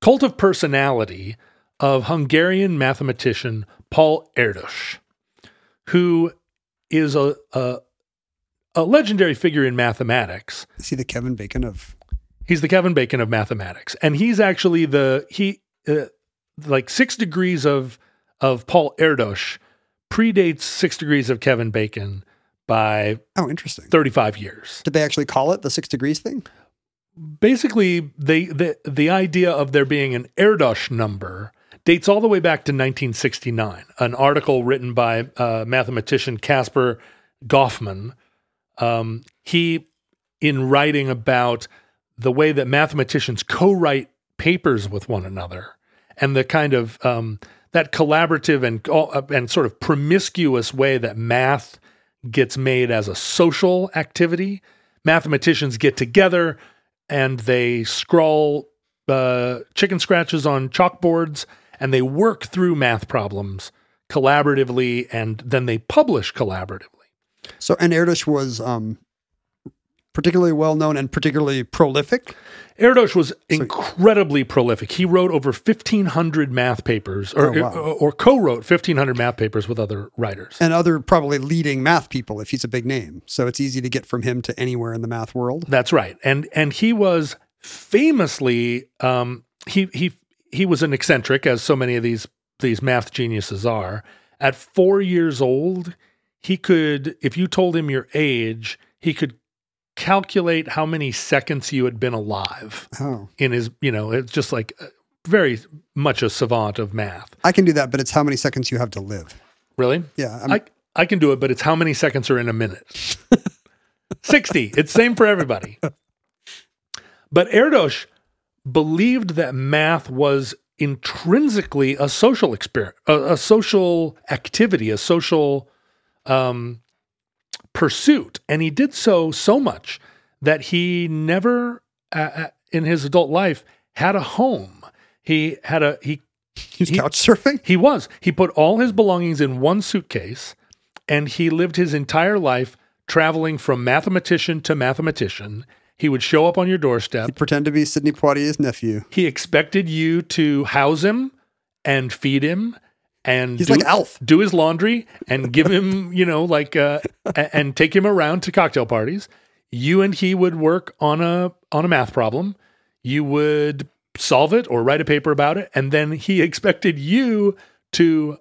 cult of personality of Hungarian mathematician Paul Erdős, who is a, a a legendary figure in mathematics. Is he the Kevin Bacon of He's the Kevin Bacon of mathematics, and he's actually the he uh, like six degrees of of Paul Erdős predates six degrees of Kevin Bacon by Oh, interesting. thirty five years. Did they actually call it the six degrees thing? Basically, they the the idea of there being an Erdős number dates all the way back to 1969. An article written by uh, mathematician Caspar Goffman. Um, he, in writing about the way that mathematicians co-write papers with one another and the kind of um, that collaborative and uh, and sort of promiscuous way that math gets made as a social activity. Mathematicians get together and they scrawl uh, chicken scratches on chalkboards and they work through math problems collaboratively and then they publish collaboratively. So, and Erdős was um, particularly well known and particularly prolific. Erdős was incredibly prolific. He wrote over 1,500 math papers, or, Oh, wow. or, or co-wrote 1,500 math papers with other writers. and other probably leading math people if he's a big name. So it's easy to get from him to anywhere in the math world. That's right. And and he was famously um, he he he was an eccentric, as so many of these these math geniuses are. At four years old, he could, if you told him your age, he could calculate how many seconds you had been alive Oh, in his. You know, it's just like uh, very much a savant of math. I can do that, but it's how many seconds you have to live. Really? Yeah, I'm, I I can do it, but it's how many seconds are in a minute. 60. It's same for everybody. But Erdos believed that math was intrinsically a social experience, a, a social activity, a social um, pursuit, and he did so so much that he never, uh, in his adult life, had a home. He had a he he's he- couch surfing. he was. He put all his belongings in one suitcase and he lived his entire life traveling from mathematician to mathematician. He would show up on your doorstep. He'd pretend to be Sidney Poitier's nephew. He expected you to house him and feed him and He's do, like Alf. do his laundry and give him, you know, like uh a- and take him around to cocktail parties. You and he would work on a on a math problem. You would solve it or write a paper about it and then he expected you to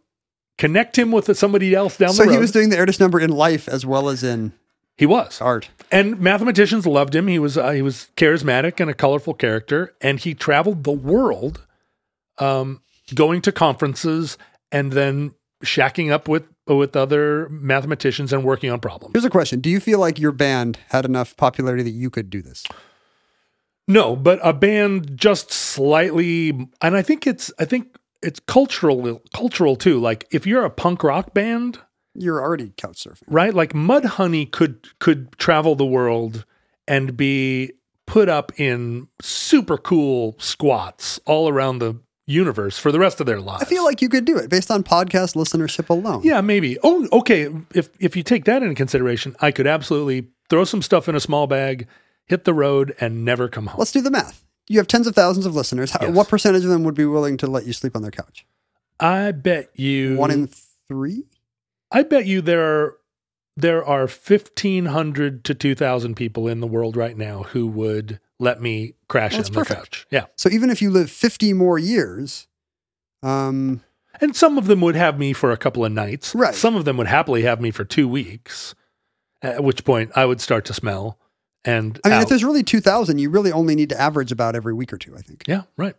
connect him with somebody else down So the road. So he was doing the Erdős number in life as well as in he was. art. And mathematicians loved him. He was uh, he was charismatic and a colorful character, and he traveled the world, um, going to conferences and then shacking up with with other mathematicians and working on problems. Here's a question: Do you feel like your band had enough popularity that you could do this? No, but a band just slightly, and I think it's I think it's cultural cultural too. Like if you're a punk rock band, You're already couch surfing. right? Like Mudhoney could could travel the world and be put up in super cool squats all around the universe for the rest of their lives. I feel like you could do it based on podcast listenership alone. yeah, maybe. Oh, okay. If if you take that into consideration, I could absolutely throw some stuff in a small bag, hit the road, and never come home. Let's do the math. You have tens of thousands of listeners. How, Yes. What percentage of them would be willing to let you sleep on their couch? I bet you One in three. I bet you there are there are fifteen hundred to two thousand people in the world right now who would let me crash That's on their perfect. couch. Yeah. So even if you live 50 more years, um, And some of them would have me for a couple of nights. Right. Some of them would happily have me for two weeks, at which point I would start to smell. And I mean, out. if there's really 2,000, you really only need to average about every week or two, I think. yeah, right.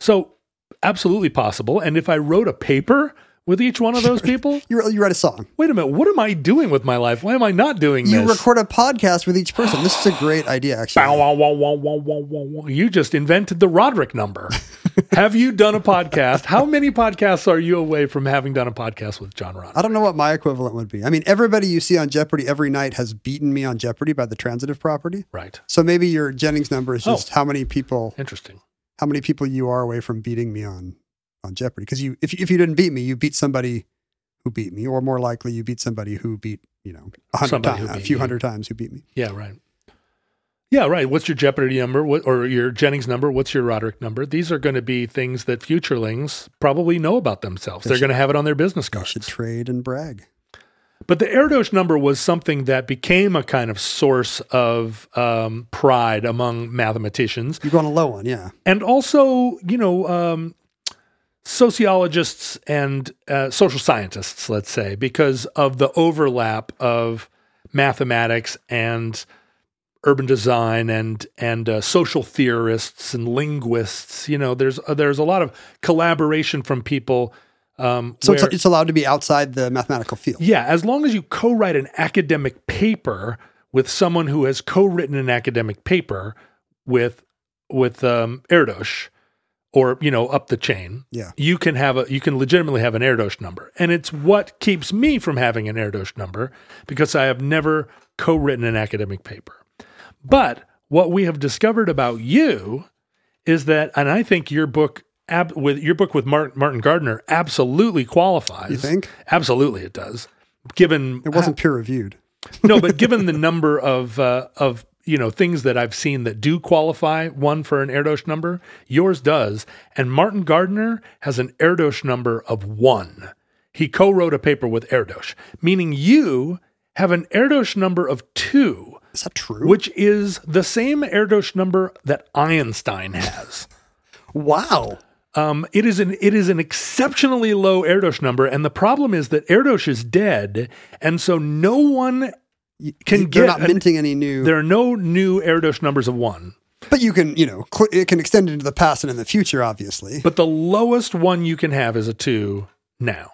So absolutely possible. And if I wrote a paper with each one of those people? You, you write a song. Wait a minute. What am I doing with my life? Why am I not doing this? You this? record a podcast with each person. This is a great idea, actually. Bow, wow, wow, wow, wow, wow, wow. You just invented the Roderick number. Have you done a podcast? How many podcasts are you away from having done a podcast with John Roderick? I don't know what my equivalent would be. I mean, everybody you see on Jeopardy every night has beaten me on Jeopardy by the transitive property. Right. So maybe your Jennings number is Oh. just how many people Interesting. how many people you are away from beating me on on Jeopardy. Because you if if you didn't beat me, you beat somebody who beat me, or more likely you beat somebody who beat you know a hundred times, a few you. hundred times who beat me. Yeah, right. Yeah, right. What's your Jeopardy number what, or your Jennings number? What's your Roderick number? These are going to be things that futurelings probably know about themselves. They're going to have it on their business You should cards. trade and brag. But the Erdos number was something that became a kind of source of um, pride among mathematicians. You go on a low one, yeah. and also you know um, sociologists and uh, social scientists let's say because of the overlap of mathematics and urban design and and uh, social theorists and linguists you know there's uh, there's a lot of collaboration from people um, So it's, where- it's allowed to be outside the mathematical field. yeah, as long as you co-write an academic paper with someone who has co-written an academic paper with with um, Erdos or you know up the chain, Yeah. you can have a you can legitimately have an Erdos number, and it's what keeps me from having an Erdos number because I have never co-written an academic paper. But what we have discovered about you is that, and I think your book. Ab, with your book with Martin, Martin Gardner absolutely qualifies. You think? Absolutely, it does. Given It wasn't peer reviewed. no, but given the number of uh, of you know things that I've seen that do qualify one for an Erdos number, yours does, and Martin Gardner has an Erdos number of one. He co-wrote a paper with Erdos, meaning you have an Erdos number of two, Is that true? which is the same Erdos number that Einstein has. wow. Um, it is an it is an exceptionally low Erdos number, and the problem is that Erdos is dead, and so no one Can they're not an- minting any new. there are no new Erdos numbers of one. But you can, you know, cl- it can extend into the past and in the future, obviously. But the lowest one you can have is a two now.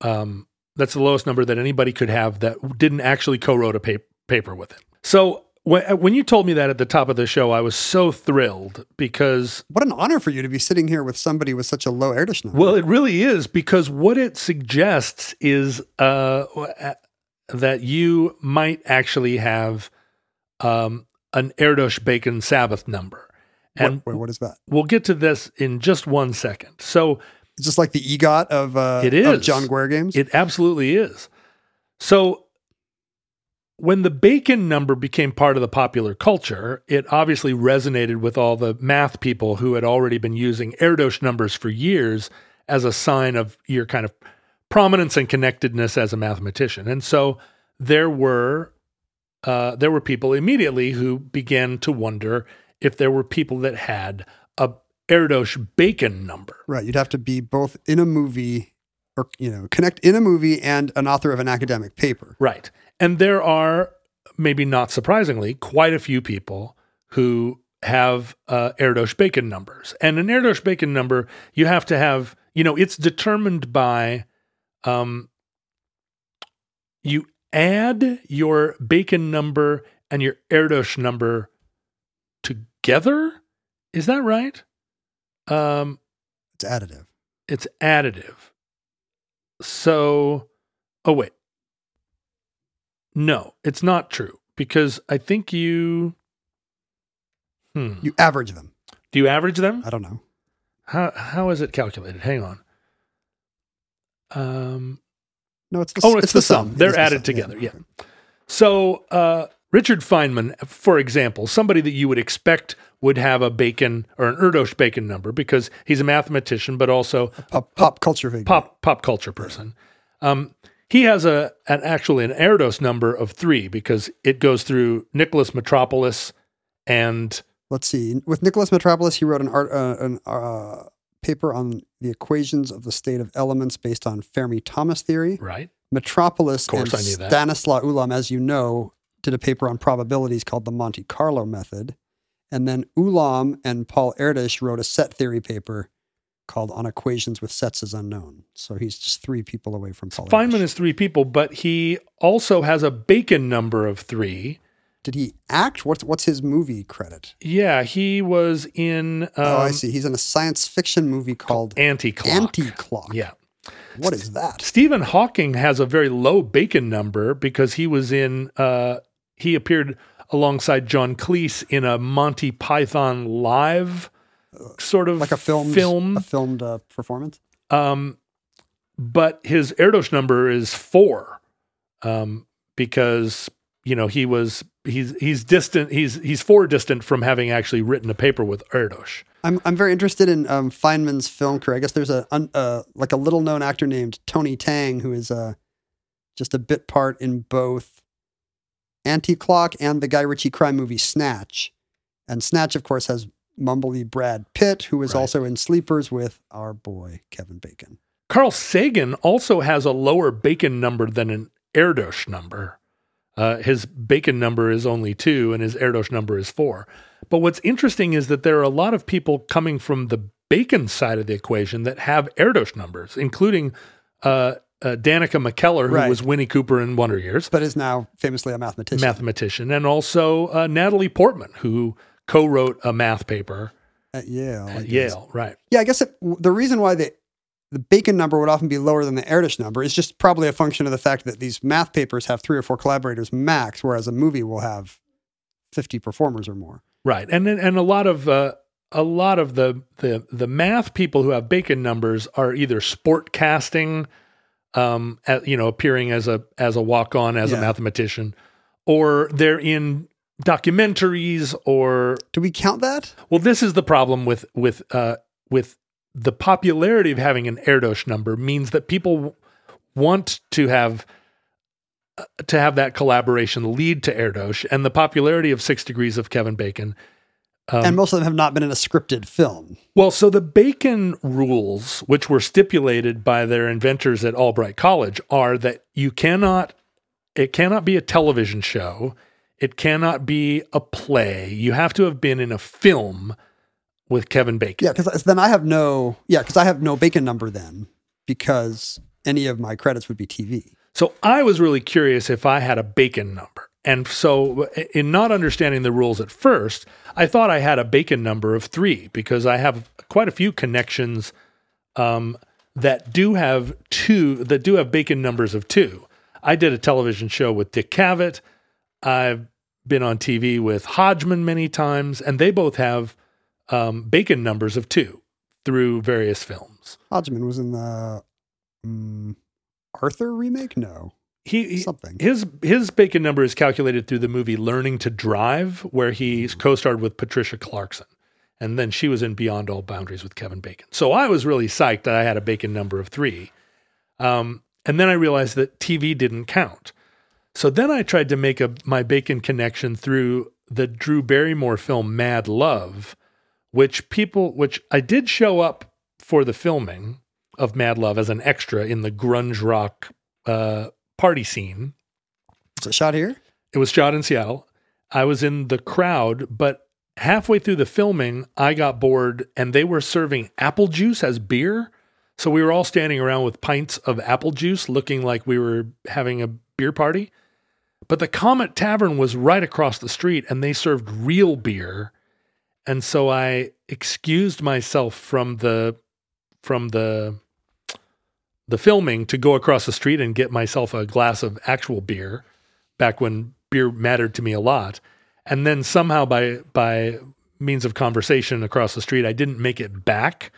Um, that's the lowest number that anybody could have that didn't actually co-wrote a pa- paper with it. So when, when you told me that at the top of the show, I was so thrilled because what an honor for you to be sitting here with somebody with such a low Erdos number. well, it really is because what it suggests is uh, that you might actually have um, an Erdos Bacon Sabbath number. And What- wait, what is that? we'll get to this in just one second. So It's just like the EGOT of uh, It of. John Guare games. It absolutely is. So when the bacon number became part of the popular culture, it obviously resonated with all the math people who had already been using Erdos numbers for years as a sign of your kind of prominence and connectedness as a mathematician. And so there were uh, there were people immediately who began to wonder if there were people that had a Erdos bacon number. right. You'd have to be both in a movie or, you know, connect in a movie and an author of an academic paper. Right. And there are, maybe not surprisingly, quite a few people who have uh, Erdos Bacon numbers. And an Erdos Bacon number, you have to have, you know, it's determined by, um, you add your Bacon number and your Erdos number together. Is that right? Um, It's additive. it's additive. So, oh wait. No, it's not true because I think you Hmm. You average them. Do you average them? I don't know. How how is it calculated? Hang on. Um No, it's the, Oh, it's, the, sum. It They're is the added sum. together. Yeah. So, uh, Richard Feynman, for example, somebody that you would expect would have a Bacon or an Erdos Bacon number because he's a mathematician, but also Pop, pop culture figure. pop pop culture person. Um, he has a an actually an Erdos number of three because it goes through Nicholas Metropolis and Let's see. With Nicholas Metropolis, he wrote an art, uh, an uh, paper on the equations of the state of elements based on Fermi-Thomas theory. right. Metropolis Of course and I knew that. Stanislaw Ulam, as you know, did a paper on probabilities called the Monte Carlo method. And then Ulam and Paul Erdős wrote a set theory paper called On Equations with Sets as Unknown. So he's just three people away from Paul. Feynman English. is three people, but he also has a Bacon number of three. Did he act? What's what's his movie credit? Yeah, he was in um, oh, I see. He's in a science fiction movie called Anti Clock. Anti Clock. Yeah. What is that? Stephen Hawking has a very low Bacon number because he was in, uh, he appeared alongside John Cleese in a Monty Python live sort of Like a filmed film. a filmed uh, performance. Um, but his Erdos number is four, um, because you know he was he's he's distant he's he's four distant from having actually written a paper with Erdos. I'm I'm very interested in um, Feynman's film career. I guess there's a un, uh, like a little known actor named Tony Tang who is uh, just a bit part in both Anti Clock and the Guy Ritchie crime movie Snatch. And Snatch, of course, has mumbly Brad Pitt, who is Right. also in Sleepers with our boy Kevin Bacon. Carl Sagan also has a lower Bacon number than an Erdos number. Uh, his Bacon number is only two, and his Erdos number is four. But what's interesting is that there are a lot of people coming from the Bacon side of the equation that have Erdos numbers, including uh, uh, Danica McKellar, who Right. was Winnie Cooper in Wonder Years, But is now famously a mathematician. mathematician, and also uh, Natalie Portman, who co-wrote a math paper at Yale. At. Yale. Right. Yeah, I guess it, the reason why the the Bacon number would often be lower than the Erdős number It's just probably a function of the fact that these math papers have three or four collaborators max, whereas a movie will have fifty performers or more. Right, and and a lot of uh, a lot of the the the math people who have Bacon numbers are either sport casting, um, at, you know, appearing as a as a walk on as a mathematician, or they're in documentaries, or Do we count that? well, this is the problem with with uh, with the popularity of having an Erdos number means that people want to have uh, to have that collaboration lead to Erdos, and the popularity of Six Degrees of Kevin Bacon. Um, and most of them have not been in a scripted film. well, so the Bacon rules, which were stipulated by their inventors at Albright College, are that you cannot, it cannot be a television show, it cannot be a play. You have to have been in a film with Kevin Bacon. Yeah, because then I have no. Yeah, because I have no Bacon number then, because any of my credits would be TV. So I was really curious if I had a bacon number. And so, in not understanding the rules at first, I thought I had a bacon number of three because I have quite a few connections um, that do have two, that do have bacon numbers of two. I did a television show with Dick Cavett. I've been on TV with Hodgman many times, and they both have um, bacon numbers of two through various films. Hodgman was in the um, Arthur remake. No, He, something. His his bacon number is calculated through the movie Learning to Drive, where he Mm-hmm. co-starred with Patricia Clarkson, and then she was in Beyond All Boundaries with Kevin Bacon. So I was really psyched that I had a bacon number of three, um, and then I realized that TV didn't count. So then I tried to make a my bacon connection through the Drew Barrymore film Mad Love, which people which I did show up for the filming of Mad Love as an extra in the grunge rock uh, party scene. Is it shot here? It was shot in Seattle. I was in the crowd, but halfway through the filming, I got bored and they were serving apple juice as beer. So we were all standing around with pints of apple juice looking like we were having a beer party. But the Comet Tavern was right across the street and they served real beer. And so I excused myself from the from the the filming to go across the street and get myself a glass of actual beer back when beer mattered to me a lot. And then somehow by by means of conversation across the street, I didn't make it back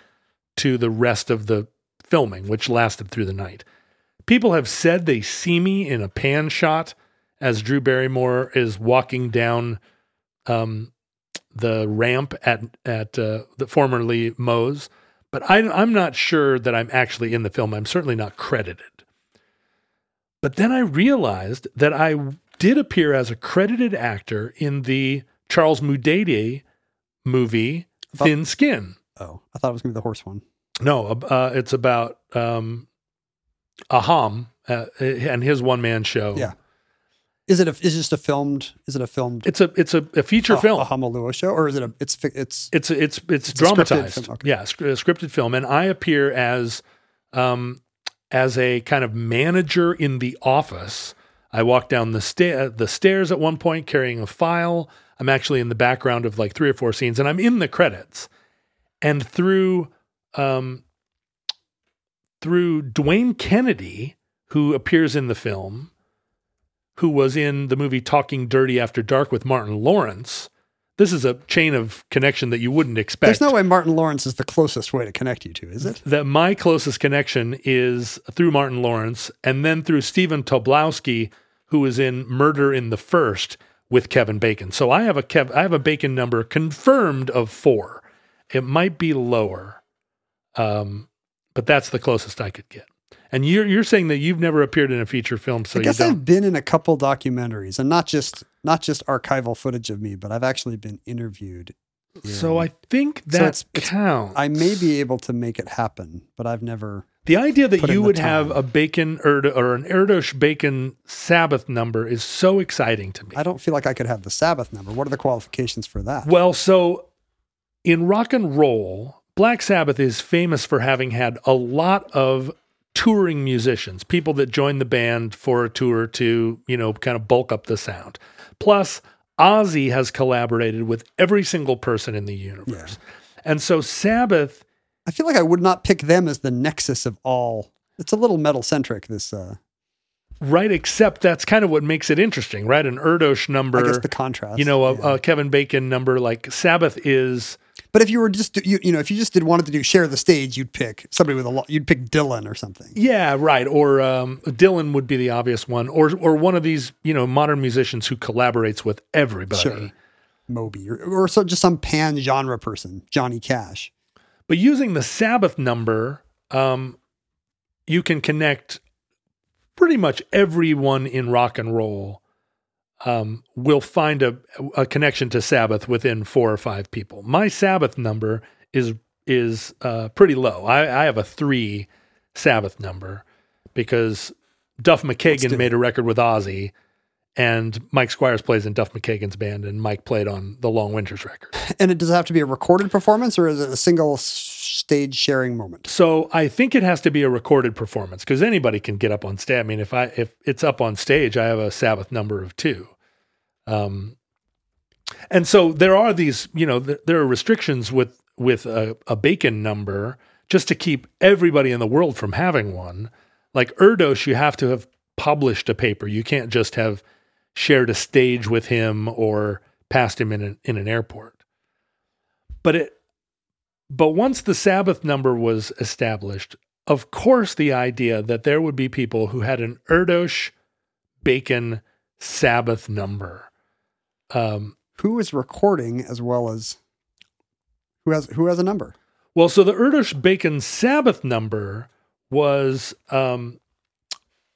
to the rest of the filming, which lasted through the night. People have said they see me in a pan shot as Drew Barrymore is walking down um, the ramp at at uh, the formerly Moe's, but I, I'm not sure that I'm actually in the film. I'm certainly not credited. But then I realized that I did appear as a credited actor in the Charles Mudede movie Thought- Thin Skin. Oh, I thought it was going to be the horse one. No, uh, it's about um, Aham uh, and his one man show. Yeah. Is it a? Is it just a filmed? Is it a filmed? It's a it's a, a feature a, film. Aham Oluo show, or is it a? It's it's It's it's it's, It's dramatized. okay. Yeah, sc- a scripted film, and I appear as um as a kind of manager in the office. I walk down the sta- the stairs at one point carrying a file. I'm actually in the background of like three or four scenes, and I'm in the credits. And through um through Dwayne Kennedy, who appears in the film, who was in the movie Talking Dirty After Dark with Martin Lawrence. This is a chain of connection that you wouldn't expect. there's no way Martin Lawrence is the closest way to connect you to, is it? that my closest connection is through Martin Lawrence and then through Stephen Tobolowsky, who was in Murder in the First with Kevin Bacon. So I have a Kev, I have a Bacon number confirmed of four. It might be lower, um, but that's the closest I could get. And you're you're saying that you've never appeared in a feature film, so I guess. I've been in a couple documentaries, and not just not just archival footage of me, but I've actually been interviewed. so I think So that it's- it's- counts. I may be able to make it happen, but I've never. The idea that you would have a bacon Erdo, or an Erdos bacon Sabbath number is so exciting to me. I don't feel like I could have the Sabbath number. What are the qualifications for that? Well, so in rock and roll, Black Sabbath is famous for having had a lot of touring musicians, people that join the band for a tour to, you know, kind of bulk up the sound. Plus, Ozzy has collaborated with every single person in the universe. And so Sabbath I feel like I would not pick them as the nexus of all. It's a little metal centric. This, uh, Right, except that's kind of what makes it interesting, right? An Erdos number, I guess, the contrast. you know, a, yeah. a Kevin Bacon number, like Sabbath is but if you were just you, you know, if you just did wanted to do share the stage, you'd pick somebody with a lot. You'd pick Dylan or something. Yeah, right. Or um, Dylan would be the obvious one, or or one of these you know modern musicians who collaborates with everybody. Sure. Moby or, or so just some pan genre person, Johnny Cash. But using the Sabbath number, um, you can connect pretty much everyone in rock and roll. Um, will find a, a connection to Sabbath within four or five people. My Sabbath number is is uh, pretty low. I, I have a three Sabbath number because Duff McKagan made a record with Ozzy, and Mike Squires plays in Duff McKagan's band, and Mike played on the Long Winters record. And it does it have to be a recorded performance, or is it a single stage sharing moment? So I think it has to be a recorded performance because anybody can get up on stage. I mean, if I if it's up on stage, I have a Sabbath number of two. Um, and so there are these, you know, th- there are restrictions with with a, a bacon number just to keep everybody in the world from having one. Like Erdos, you have to have published a paper. You can't just have shared a stage with him or passed him in an, in an airport. But it but once the Sabbath number was established, of course, the idea that there would be people who had an Erdos Bacon Sabbath number. Um, Who is recording as well as who has who has a number? well, so the Erdos Bacon Sabbath number was um,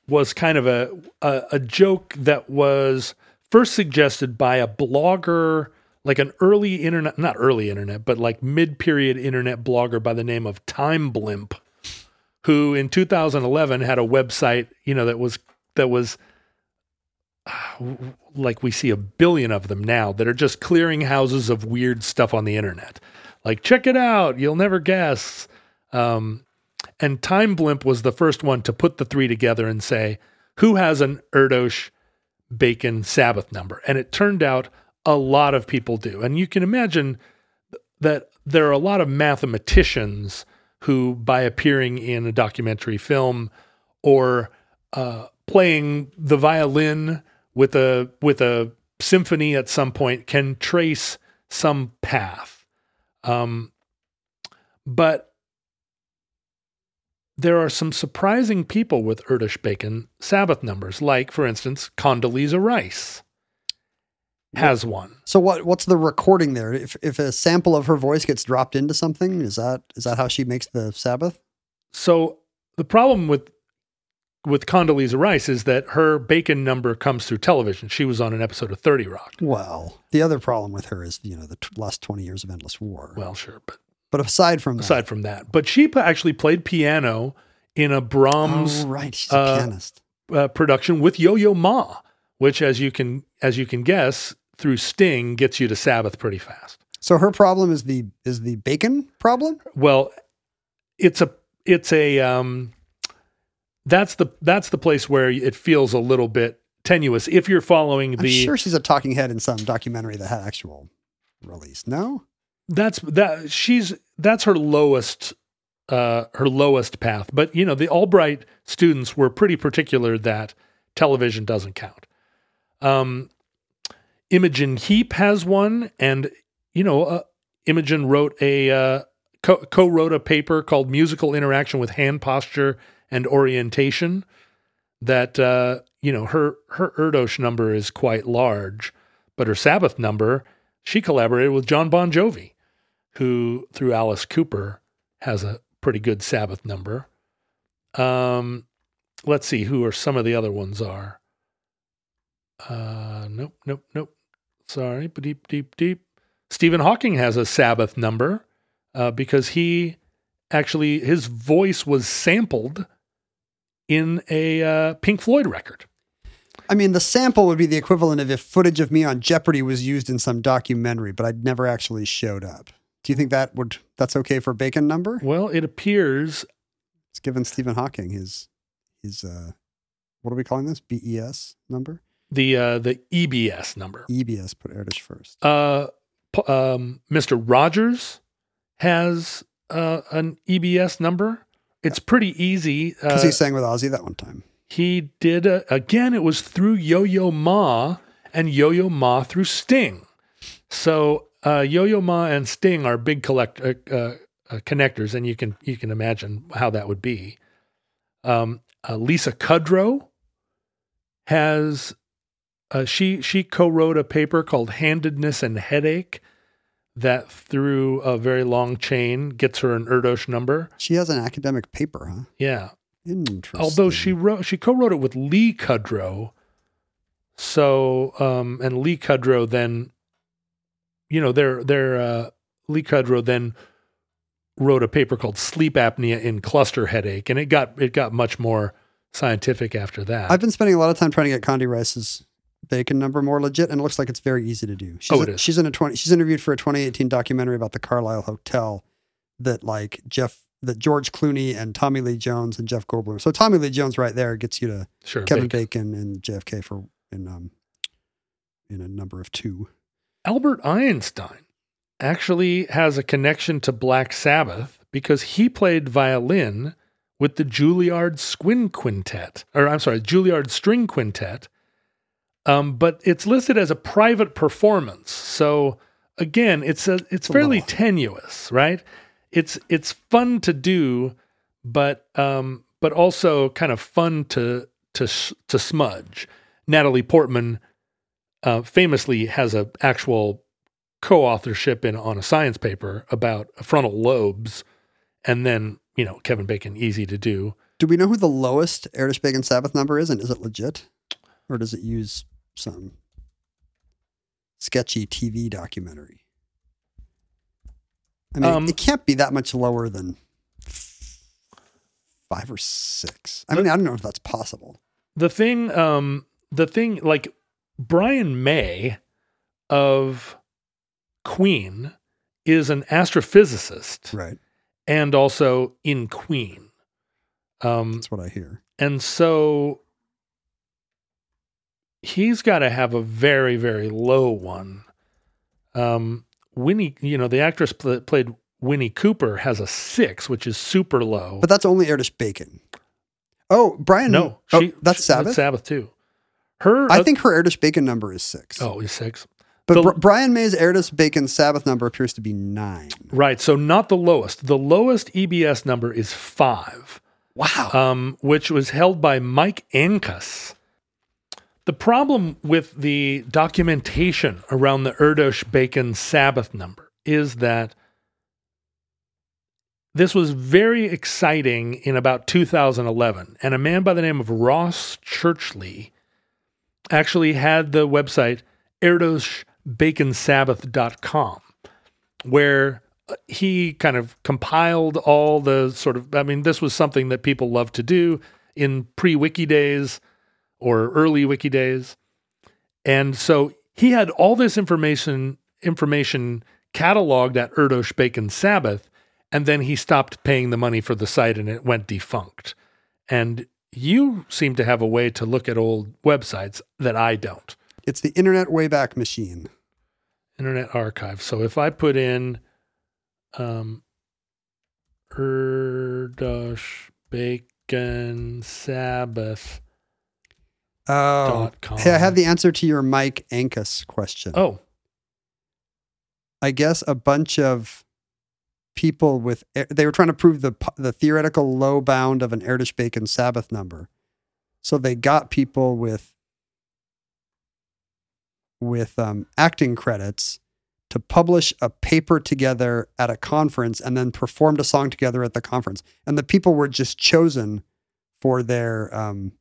was kind of a, a a joke that was first suggested by a blogger, like an early internet, not early internet, but like mid period internet blogger by the name of Time Blimp, who in 2011 had a website, you know, that was that was ah, like we see a billion of them now that are just clearing houses of weird stuff on the internet. Like, check it out, you'll never guess. Um, and Time Blimp was the first one to put the three together and say, who has an Erdos Bacon Sabbath number? And it turned out a lot of people do. And you can imagine that there are a lot of mathematicians who, by appearing in a documentary film or uh, playing the violin with a with a symphony at some point, can trace some path. Um, but there are some surprising people with Erdos Bacon Sabbath numbers, like, for instance, Condoleezza Rice has one. So what what's the recording there? If if a sample of her voice gets dropped into something, is that is that how she makes the Sabbath? So the problem with with Condoleezza Rice is that her Bacon number comes through television. She was on an episode of 30 Rock. Well, the other problem with her is you know the t- last twenty years of endless war. Well, sure, but but aside from that, aside from that, but she p- actually played piano in a Brahms oh right, she's a uh, pianist. uh, production with Yo Yo Ma which, as you can as you can guess, through Sting gets you to Sabbath pretty fast. So her problem is the is the bacon problem. Well, it's a it's a um, that's the that's the place where it feels a little bit tenuous if you're following I'm sure she's a talking head in some documentary that had actual release. No, that's that she's that's her lowest uh her lowest path but you know the albright students were pretty particular that television doesn't count um imogen heap has one and you know uh, imogen wrote a uh co- co-wrote a paper called musical interaction with hand posture and orientation that uh you know her her erdos number is quite large but her sabbath number she collaborated with john bon jovi who through Alice Cooper has a pretty good Sabbath number. Um, let's see who are some of the other ones are. Uh, nope, nope, nope. Sorry, but deep, deep, deep. Stephen Hawking has a Sabbath number uh, because he actually his voice was sampled in a uh, Pink Floyd record. I mean the sample would be the equivalent of if footage of me on Jeopardy was used in some documentary, but I'd never actually showed up. Do you think that would that's okay for bacon number? Well, it appears It's given Stephen Hawking his his uh what are we calling this? BES number? The uh, the EBS number. EBS put Erdős first. Uh, um, Mr. Rogers has uh, an EBS number. It's pretty easy. Because Uh, he sang with Ozzy that one time. he did a, again. It was through Yo Yo Ma and Yo Yo Ma through Sting. So uh, Yo Yo Ma and Sting are big collect uh, uh, uh, connectors, and you can you can imagine how that would be. Um, uh, Lisa Kudrow has uh, she she co-wrote a paper called "Handedness and Headache." That through a very long chain gets her an Erdos number. She has an academic paper, huh? Yeah, Interesting. although she wrote she co-wrote it with Lee Kudrow. So um and Lee Kudrow then you know their their uh Lee Kudrow then wrote a paper called Sleep Apnea in Cluster Headache and it got it got much more scientific after that. I've been spending a lot of time trying to get Condi Rice's bacon number more legit, and it looks like it's very easy to do. She's Oh, it is. She's in a twenty. She's interviewed for a 2018 documentary about the Carlyle Hotel that like Jeff, that George Clooney and Tommy Lee Jones and Jeff Goldblum. So Tommy Lee Jones right there gets you to sure. Kevin Bacon. Bacon and JFK for in um in a number of two. Albert Einstein actually has a connection to Black Sabbath because he played violin with the Juilliard Swing Quintet, or I'm sorry, Juilliard String Quintet. Um, but it's listed as a private performance. So again, it's a it's fairly little- tenuous, right? It's it's fun to do, but um, but also kind of fun to to to smudge. Natalie Portman uh, famously has a actual co-authorship in on a science paper about frontal lobes, and then you know Kevin Bacon, easy to do. Do we know who the lowest Erdős Bacon Sabbath number is, and is it legit, or does it use some sketchy TV documentary? I mean, Um, it can't be that much lower than five or six. I mean, I don't know if that's possible. The thing, um, the thing, like Brian May of Queen is an astrophysicist Right. and also in Queen. Um, That's what I hear. And so he's got to have a very, very low one. Um, Winnie, you know, the actress pl- played Winnie Cooper has a six, which is super low. But that's only Erdős Bacon. Oh, Brian. no, oh, that's she- Sabbath. Sabbath too. Her, I uh, think her Erdős Bacon number is six. oh, is six. but the- Br- Brian May's Erdős Bacon Sabbath number appears to be nine. Right. So not the lowest. The lowest EBS number is five. Wow. um, which was held by Mike Ancus. The problem with the documentation around the Erdos Bacon Sabbath number is that this was very exciting in about 2011, and a man by the name of Ross Churchley actually had the website erdosbaconsabbath.com, where uh, he kind of compiled all the sort of, I mean, this was something that people loved to do in pre wiki days or early wiki days. And so he had all this information information cataloged at Erdos Bacon Sabbath, and then he stopped paying the money for the site and it went defunct. And you seem to have a way to look at old websites that I don't. It's the Internet Wayback Machine. Internet Archive. So if I put in um Erdos Bacon Sabbath Oh, hey, I have the answer to your Mike Ankus question. Oh, I guess a bunch of people with they were trying to prove the the theoretical low bound of an Erdős Bacon Sabbath number. So they got people with with um, acting credits to publish a paper together at a conference and then performed a song together at the conference. And the people were just chosen for their um,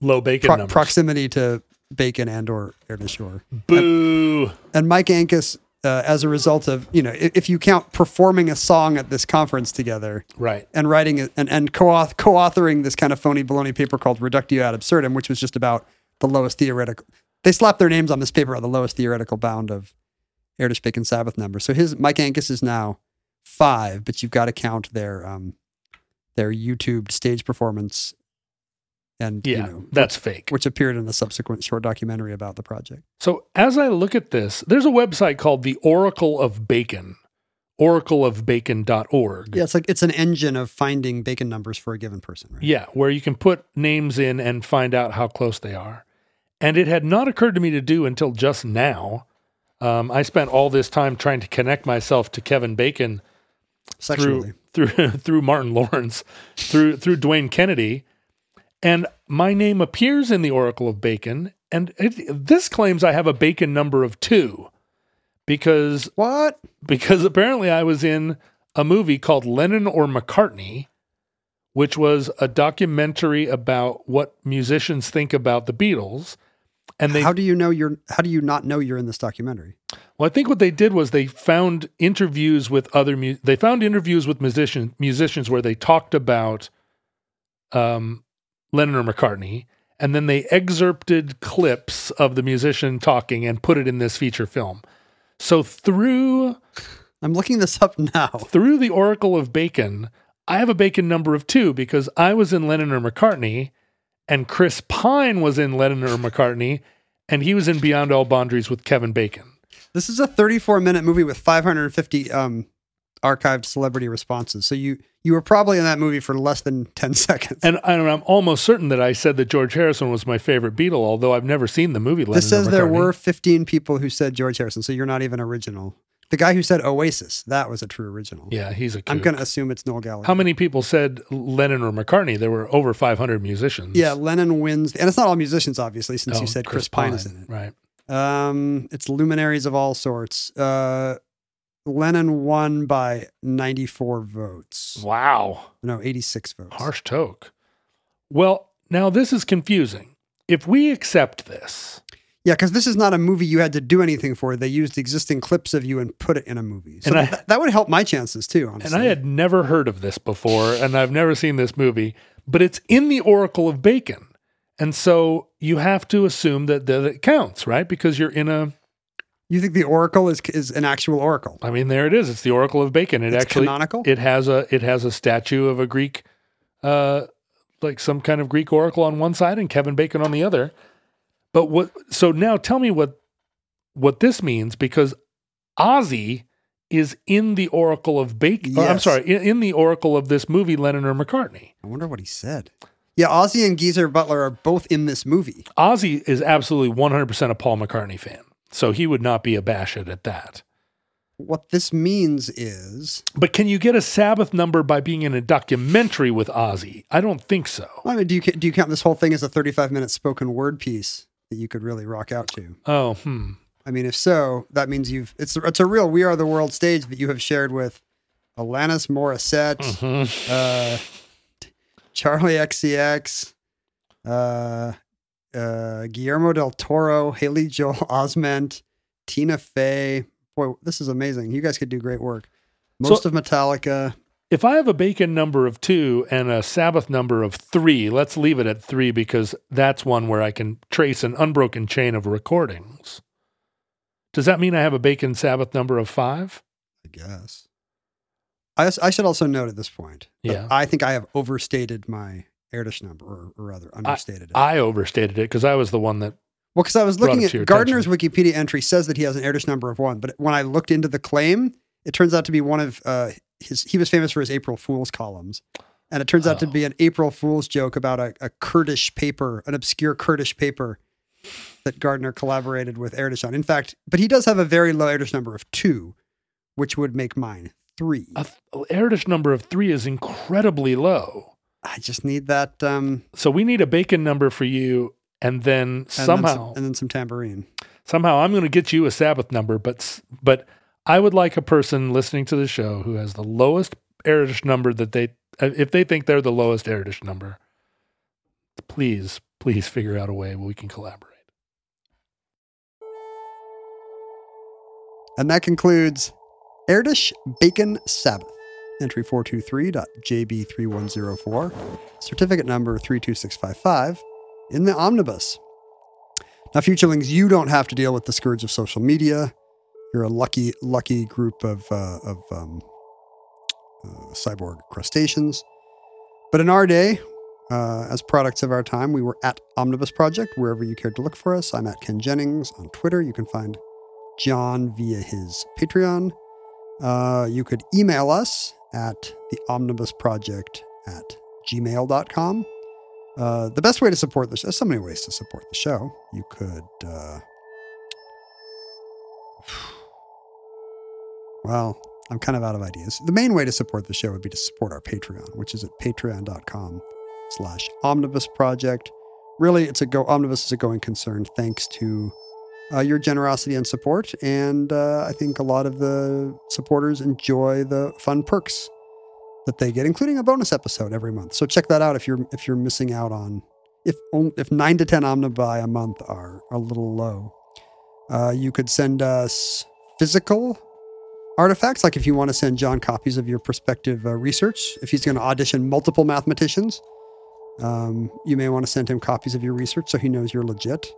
low bacon pro- proximity to Bacon and or Erdős Shore Boo. and Mike Ankus, uh, as a result of you know, if, if you count performing a song at this conference together Right. and writing it and and co-auth- co-authoring this kind of phony baloney paper called Reductio ad absurdum, which was just about the lowest theoretical. They slapped their names on this paper on the lowest theoretical bound of Erdős Bacon Sabbath number. So his Mike Ankus is now five, but you've got to count their um their YouTube stage performance and Yeah, you know, that's fake. which appeared in a subsequent short documentary about the project. So as I look at this, there's a website called the Oracle of Bacon, oracleofbacon.org. Yeah, it's like it's an engine of finding bacon numbers for a given person, right? Yeah, where you can put names in and find out how close they are. And it had not occurred to me to do until just now. Um, I spent all this time trying to connect myself to Kevin Bacon Sexually. through through through Martin Lawrence, through through Dwayne Kennedy, and my name appears in the Oracle of Bacon. And it, this claims I have a Bacon number of two, because What? because apparently I was in a movie called Lennon or McCartney, which was a documentary about what musicians think about the Beatles. And they, how do you know you're how do you not know you're in this documentary? well, I think what they did was they found interviews with other, mu- they found interviews with musician, musicians where they talked about um, Lennon or McCartney, and then they excerpted clips of the musician talking and put it in this feature film. So through I'm looking this up now. through the Oracle of Bacon, I have a Bacon number of two because I was in Lennon or McCartney, and Chris Pine was in Lennon or McCartney, and he was in Beyond All Boundaries with Kevin Bacon. This is a 34 minute movie with 550 um, archived celebrity responses. So you you were probably in that movie for less than 10 seconds. And, and I'm almost certain that I said that George Harrison was my favorite Beatle, although I've never seen the movie Lennon this says there were 15 people who said George Harrison, so you're not even original. The guy who said Oasis, that was a true original. Yeah, he's a I'm going to assume it's Noel Gallagher. How many people said Lennon or McCartney? There were over 500 musicians. Yeah, Lennon wins, and it's not all musicians, obviously, since Oh, you said Chris, Pine, is in it. Right. Um, it's luminaries of all sorts. Uh, Lennon won by 94 votes. Wow. No, 86 votes. Harsh toke. Well, now this is confusing. If we accept this, Yeah, because this is not a movie you had to do anything for. They used existing clips of you and put it in a movie. So And I- th- that would help my chances too, honestly. and I had never heard of this before, and I've never seen this movie, but it's in the Oracle of Bacon. And so you have to assume that, that it counts, right? Because you're in a, you think the Oracle is is an actual Oracle? I mean, there it is. It's the Oracle of Bacon. It It's actually, canonical? it has a, it has a statue of a Greek, uh, like some kind of Greek oracle on one side and Kevin Bacon on the other. But what, so now tell me what, what this means because Ozzy is in the Oracle of Bacon. or, I'm sorry, in, in the Oracle of this movie, Lennon or McCartney. I wonder what he said. Yeah, Ozzy and Geezer Butler are both in this movie. Ozzy is absolutely 100% a Paul McCartney fan. So he would not be abashed at that. What this means is, But can you get a Sabbath number by being in a documentary with Ozzy? I don't think so. I mean, do you do you count this whole thing as a 35 minute spoken word piece that you could really rock out to? Oh, hmm. I mean, if so, that means you've it's it's a real We Are the World stage that you have shared with Alanis Morissette, Mhm. uh, Charli XCX, uh, uh, Guillermo del Toro, Haley Joel Osment, Tina Fey. Boy, this is amazing. You guys could do great work. Most So- of Metallica. if I have a bacon number of two and a Sabbath number of three, let's leave it at three because that's one where I can trace an unbroken chain of recordings. Does that mean I have a bacon Sabbath number of five? I guess. I should also note at this point. Yeah. I think I have overstated my Erdős number, or, or rather, understated it. I overstated it because I was the one that. well, because I was looking it to your at Gardner's Wikipedia entry says that he has an Erdős number of one, but when I looked into the claim, it turns out to be one of uh, his. He was famous for his April Fool's columns, and it turns out to Oh. be an April Fool's joke about a, a Kurdish paper, an obscure Kurdish paper that Gardner collaborated with Erdős on. In fact, but he does have a very low Erdős number of two, which would make mine three. A th- Erdős number of three is incredibly low. I just need that. Um, So we need a bacon number for you, and then and then somehow, some, and then some tambourine. somehow, I'm going to get you a Sabbath number. But but I would like a person listening to the show who has the lowest Erdős number that they, uh, if they think they're the lowest Erdős number, please please figure out a way where we can collaborate. And that concludes Erdős Bacon Sabbath, entry 423.jb3104, certificate number 32655, in the omnibus. Now, futurelings, you don't have to deal with the scourge of social media. You're a lucky, lucky group of, uh, of um, uh, cyborg crustaceans. But in our day, uh, as products of our time, we were at Omnibus Project, wherever you cared to look for us. I'm at Ken Jennings on Twitter. You can find John via his Patreon. Uh, you could email us at the Omnibus Project at gmail.com. Uh, the best way to support this, there's so many ways to support the show. You could, uh, well, I'm kind of out of ideas. The main way to support the show would be to support our Patreon, which is at patreon.com slash omnibus project. Really, it's a go, omnibus is a going concern thanks to uh, your generosity and support. And uh, I think a lot of the supporters enjoy the fun perks that they get, including a bonus episode every month. So check that out if you're if you're missing out on if if nine to ten omnibuy a month are a little low. Uh, you could send us physical artifacts, like if you want to send John copies of your prospective uh, research. If he's going to audition multiple mathematicians, um, you may want to send him copies of your research so he knows you're legit.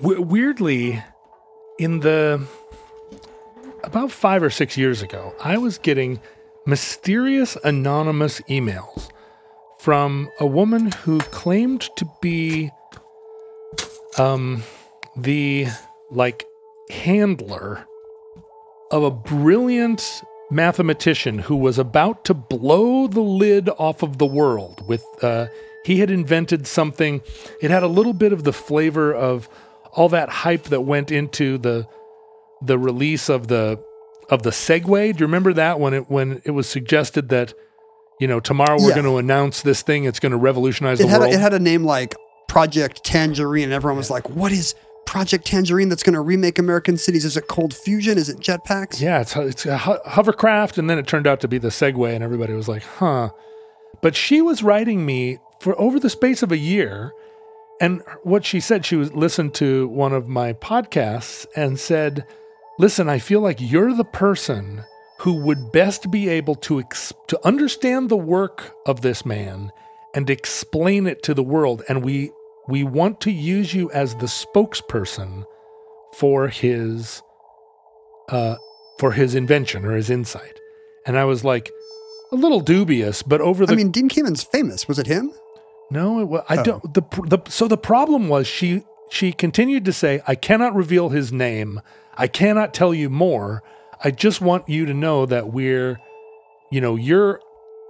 Weirdly, in the about five or six years ago, I was getting mysterious anonymous emails from a woman who claimed to be um, the like handler of a brilliant mathematician who was about to blow the lid off of the world with uh, he had invented something. It had a little bit of the flavor of all that hype that went into the the release of the of the Segway. Do you remember that when it when it was suggested that you know tomorrow we're Yeah. going to announce this thing, it's going to revolutionize It the had, a, world. it had a name like Project Tangerine, and everyone was like, "What is Project Tangerine that's going to remake American cities? Is it cold fusion? Is it jetpacks?" yeah, it's it's a ho- hovercraft, and then it turned out to be the Segway, and everybody was like, "Huh." But she was writing me for over the space of a year, and what she said, she was listened to one of my podcasts and said, "Listen, I feel like you're the person who would best be able to ex- to understand the work of this man and explain it to the world, and we we want to use you as the spokesperson for his uh, for his invention or his insight." And I was like, a little dubious, but over the I mean, Dean Kamen's famous. Was it him? No, it was, I Oh. don't. The, the so the problem was she she continued to say, "I cannot reveal his name. I cannot tell you more. I just want you to know that we're, you know, you're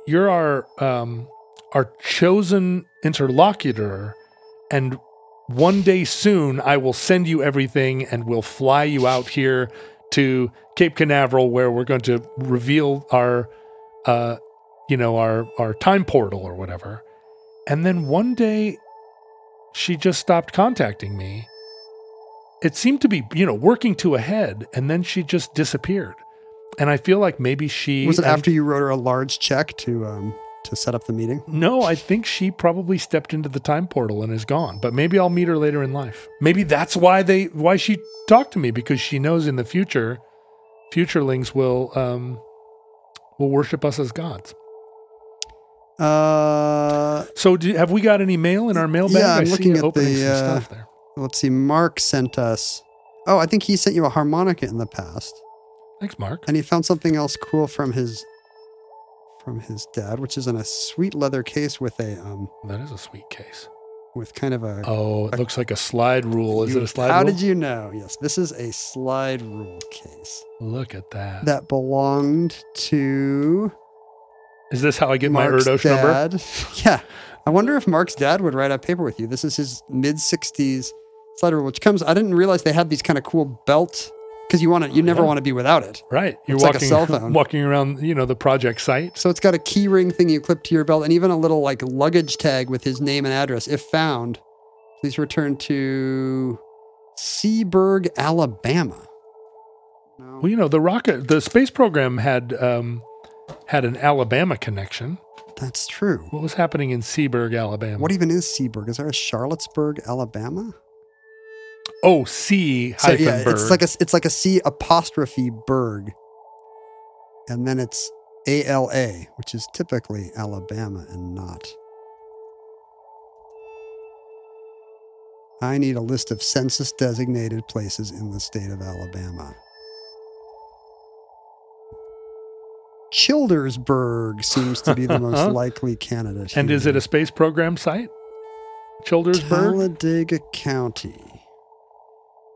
you're our um our chosen interlocutor, and one day soon I will send you everything, and we'll fly you out here to Cape Canaveral, where we're going to reveal our, uh, you know, our our time portal or whatever." And then one day, she just stopped contacting me. It seemed to be, you know, working to a head, and then she just disappeared. And I feel like maybe she Was it after you wrote her a large check to um, to set up the meeting? No, I think she probably stepped into the time portal and is gone. But maybe I'll meet her later in life. Maybe that's why they why she talked to me because she knows in the future, futurelings will um will worship us as gods. Uh, So, do, have we got any mail in our mailbag? Yeah, I'm I looking at the, some uh, stuff there. let's see. Mark sent us. Oh, I think he sent you a harmonica in the past, Thanks, Mark. and he found something else cool from his from his dad, which is in a sweet leather case with a um That is a sweet case. with kind of a. Oh, it looks like a slide rule. Is You- it a slide rule? How rule? did you know? Yes, this is a slide rule case Look at that. that belonged to Is this how I get Mark's my Erdos number? Yeah, I wonder if Mark's dad would write a paper with you. This is his mid '60s slide rule, which comes. I didn't realize they had these kind of cool belt because you want to. You never Yeah. want to be without it. Right. You're It's like a walking, cell phone. walking around, you know, the project site. So it's got a key ring thing you clip to your belt, and even a little like luggage tag with his name and address. If found, please return to Seaburg, Alabama. No. Well, you know, the rocket, the space program had um, had an Alabama connection. That's true. What was happening in Seaburg, Alabama? What even is Seaburg? Is there a Charlottesburg, Alabama? oh, C So hyphen yeah, it's like a it's like a C apostrophe Berg, and then it's A L A, which is typically Alabama and not. I need a list of census designated places in the state of Alabama. Childersburg seems to be the most likely candidate. and is it a space program site? Childersburg. Talladega County.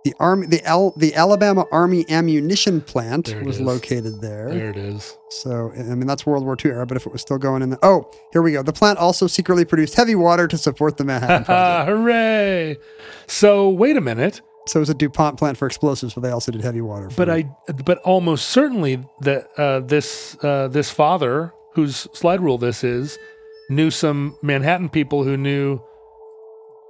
The army, the Al, the Alabama Army ammunition plant was is. located there. There it is. So, I mean, that's World War II era. But if it was still going in the, oh, here we go. The plant also secretly produced heavy water to support the Manhattan Project. hooray! So wait a minute. So it was a DuPont plant for explosives, but they also did heavy water. For But I, but almost certainly that uh, this uh, this father, whose slide rule this is, knew some Manhattan people who knew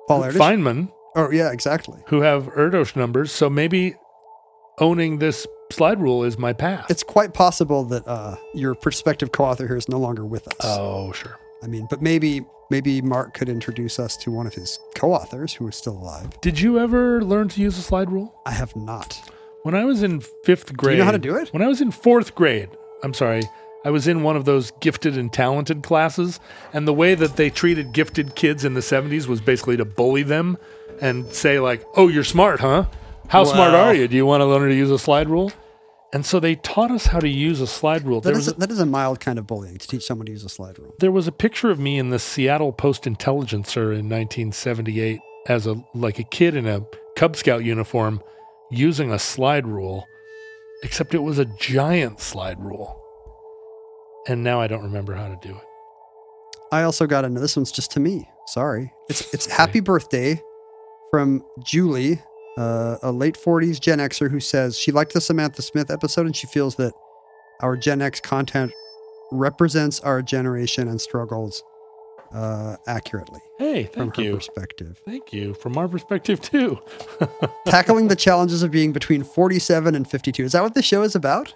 Paul Erdős? Feynman, Oh, yeah, exactly. who have Erdos numbers. So maybe owning this slide rule is my path. It's quite possible that uh, your prospective co-author here is no longer with us. oh, sure. I mean, but maybe maybe Mark could introduce us to one of his co-authors who is still alive. Did you ever learn to use a slide rule? I have not. When I was in fifth grade, you know how to do it? When I was in fourth grade, I'm sorry, I was in one of those gifted and talented classes, and the way that they treated gifted kids in the 70s was basically to bully them and say like, "Oh, you're smart, huh? How smart are you? Do you want to learn to use a slide rule?" And so they taught us how to use a slide rule. That There is, was a, that is a mild kind of bullying to teach someone to use a slide rule. there was a picture of me in the Seattle Post Intelligencer in 1978 as a like a kid in a Cub Scout uniform using a slide rule, except it was a giant slide rule. And now I don't remember how to do it. I also got into this one's just to me. Sorry. It's it's happy birthday from Julie, uh, a late 40s Gen Xer who says she liked the Samantha Smith episode and she feels that our Gen X content represents our generation and struggles uh, accurately Hey, from thank her you. perspective. Thank you. From our perspective too. Tackling the challenges of being between 47 and 52. Is that what the show is about?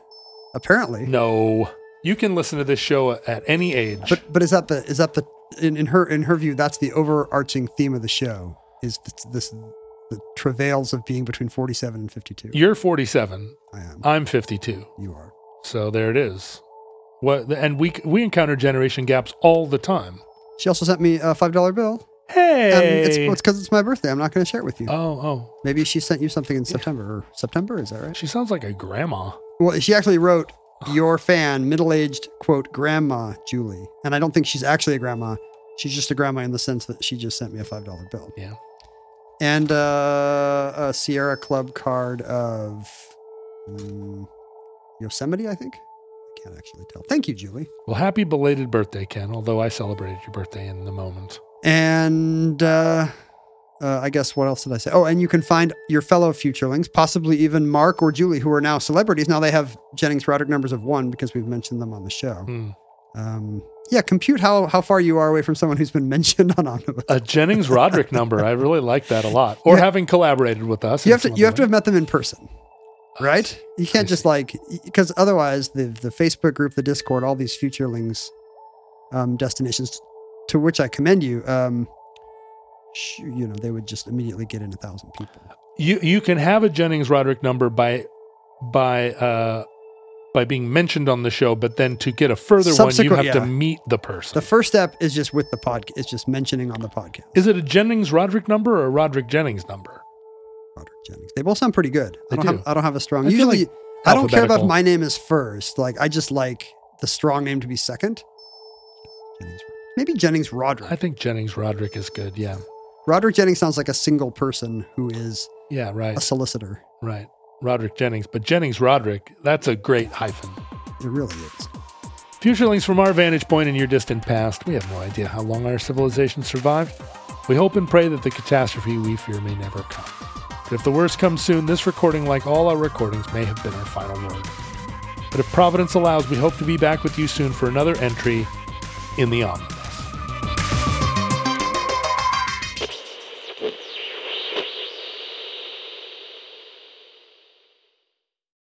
Apparently. no. You can listen to this show at any age. But but is that the is that the in, in her in her view that's the overarching theme of the show is this, this the travails of being between 47 and 52. You're 47. I am. I'm 52. You are. So there it is. What and we we encounter generation gaps all the time. She also sent me a five dollar bill. Hey. And it's it's because it's my birthday. I'm not going to share it with you. oh, oh. Maybe she sent you something in September or September. Is that right? She sounds like a grandma. Well, she actually wrote your fan, middle aged quote grandma Julie, and I don't think she's actually a grandma. She's just a grandma in the sense that she just sent me a five dollar bill. Yeah. And uh, a Sierra Club card of mm, Yosemite, I think. I can't actually tell. Thank you, Julie. Well, happy belated birthday, Ken, although I celebrated your birthday in the moment. And uh, uh, I guess what else did I say? Oh, and you can find your fellow futurelings, possibly even Mark or Julie, who are now celebrities. Now they have Jennings Roderick numbers of one because we've mentioned them on the show. Hmm. Um, yeah, compute how how far you are away from someone who's been mentioned on Omnibus. A Jennings Roderick number. I really like that a lot. Or Yeah. having collaborated with us. you have to you have to have met them in person. right? You can't just like because otherwise the the Facebook group, the Discord, all these futurelings um, destinations, to which I commend you. Um, you know, they would just immediately get in a thousand people. You you can have a Jennings Roderick number by by uh, by being mentioned on the show, but then to get a further one, you have to meet the person. The first step is just with the podcast. It's just mentioning on the podcast. Is it a Jennings Roderick number or a Roderick Jennings number? Roderick Jennings. They both sound pretty good. I don't do. have I don't have a strong. I Usually, like I don't care about if my name is first. Like I just like the strong name to be second. Jennings. Maybe Jennings Roderick. I think Jennings Roderick is good. Yeah. Roderick Jennings sounds like a single person who is Yeah, right. a solicitor. Right. Roderick Jennings. But Jennings Roderick, that's a great hyphen. It really is. Futurelings from our vantage point in your distant past, we have no idea how long our civilization survived. We hope and pray that the catastrophe we fear may never come. But if the worst comes soon, this recording, like all our recordings, may have been our final word. But if Providence allows, we hope to be back with you soon for another entry in the Omnibus.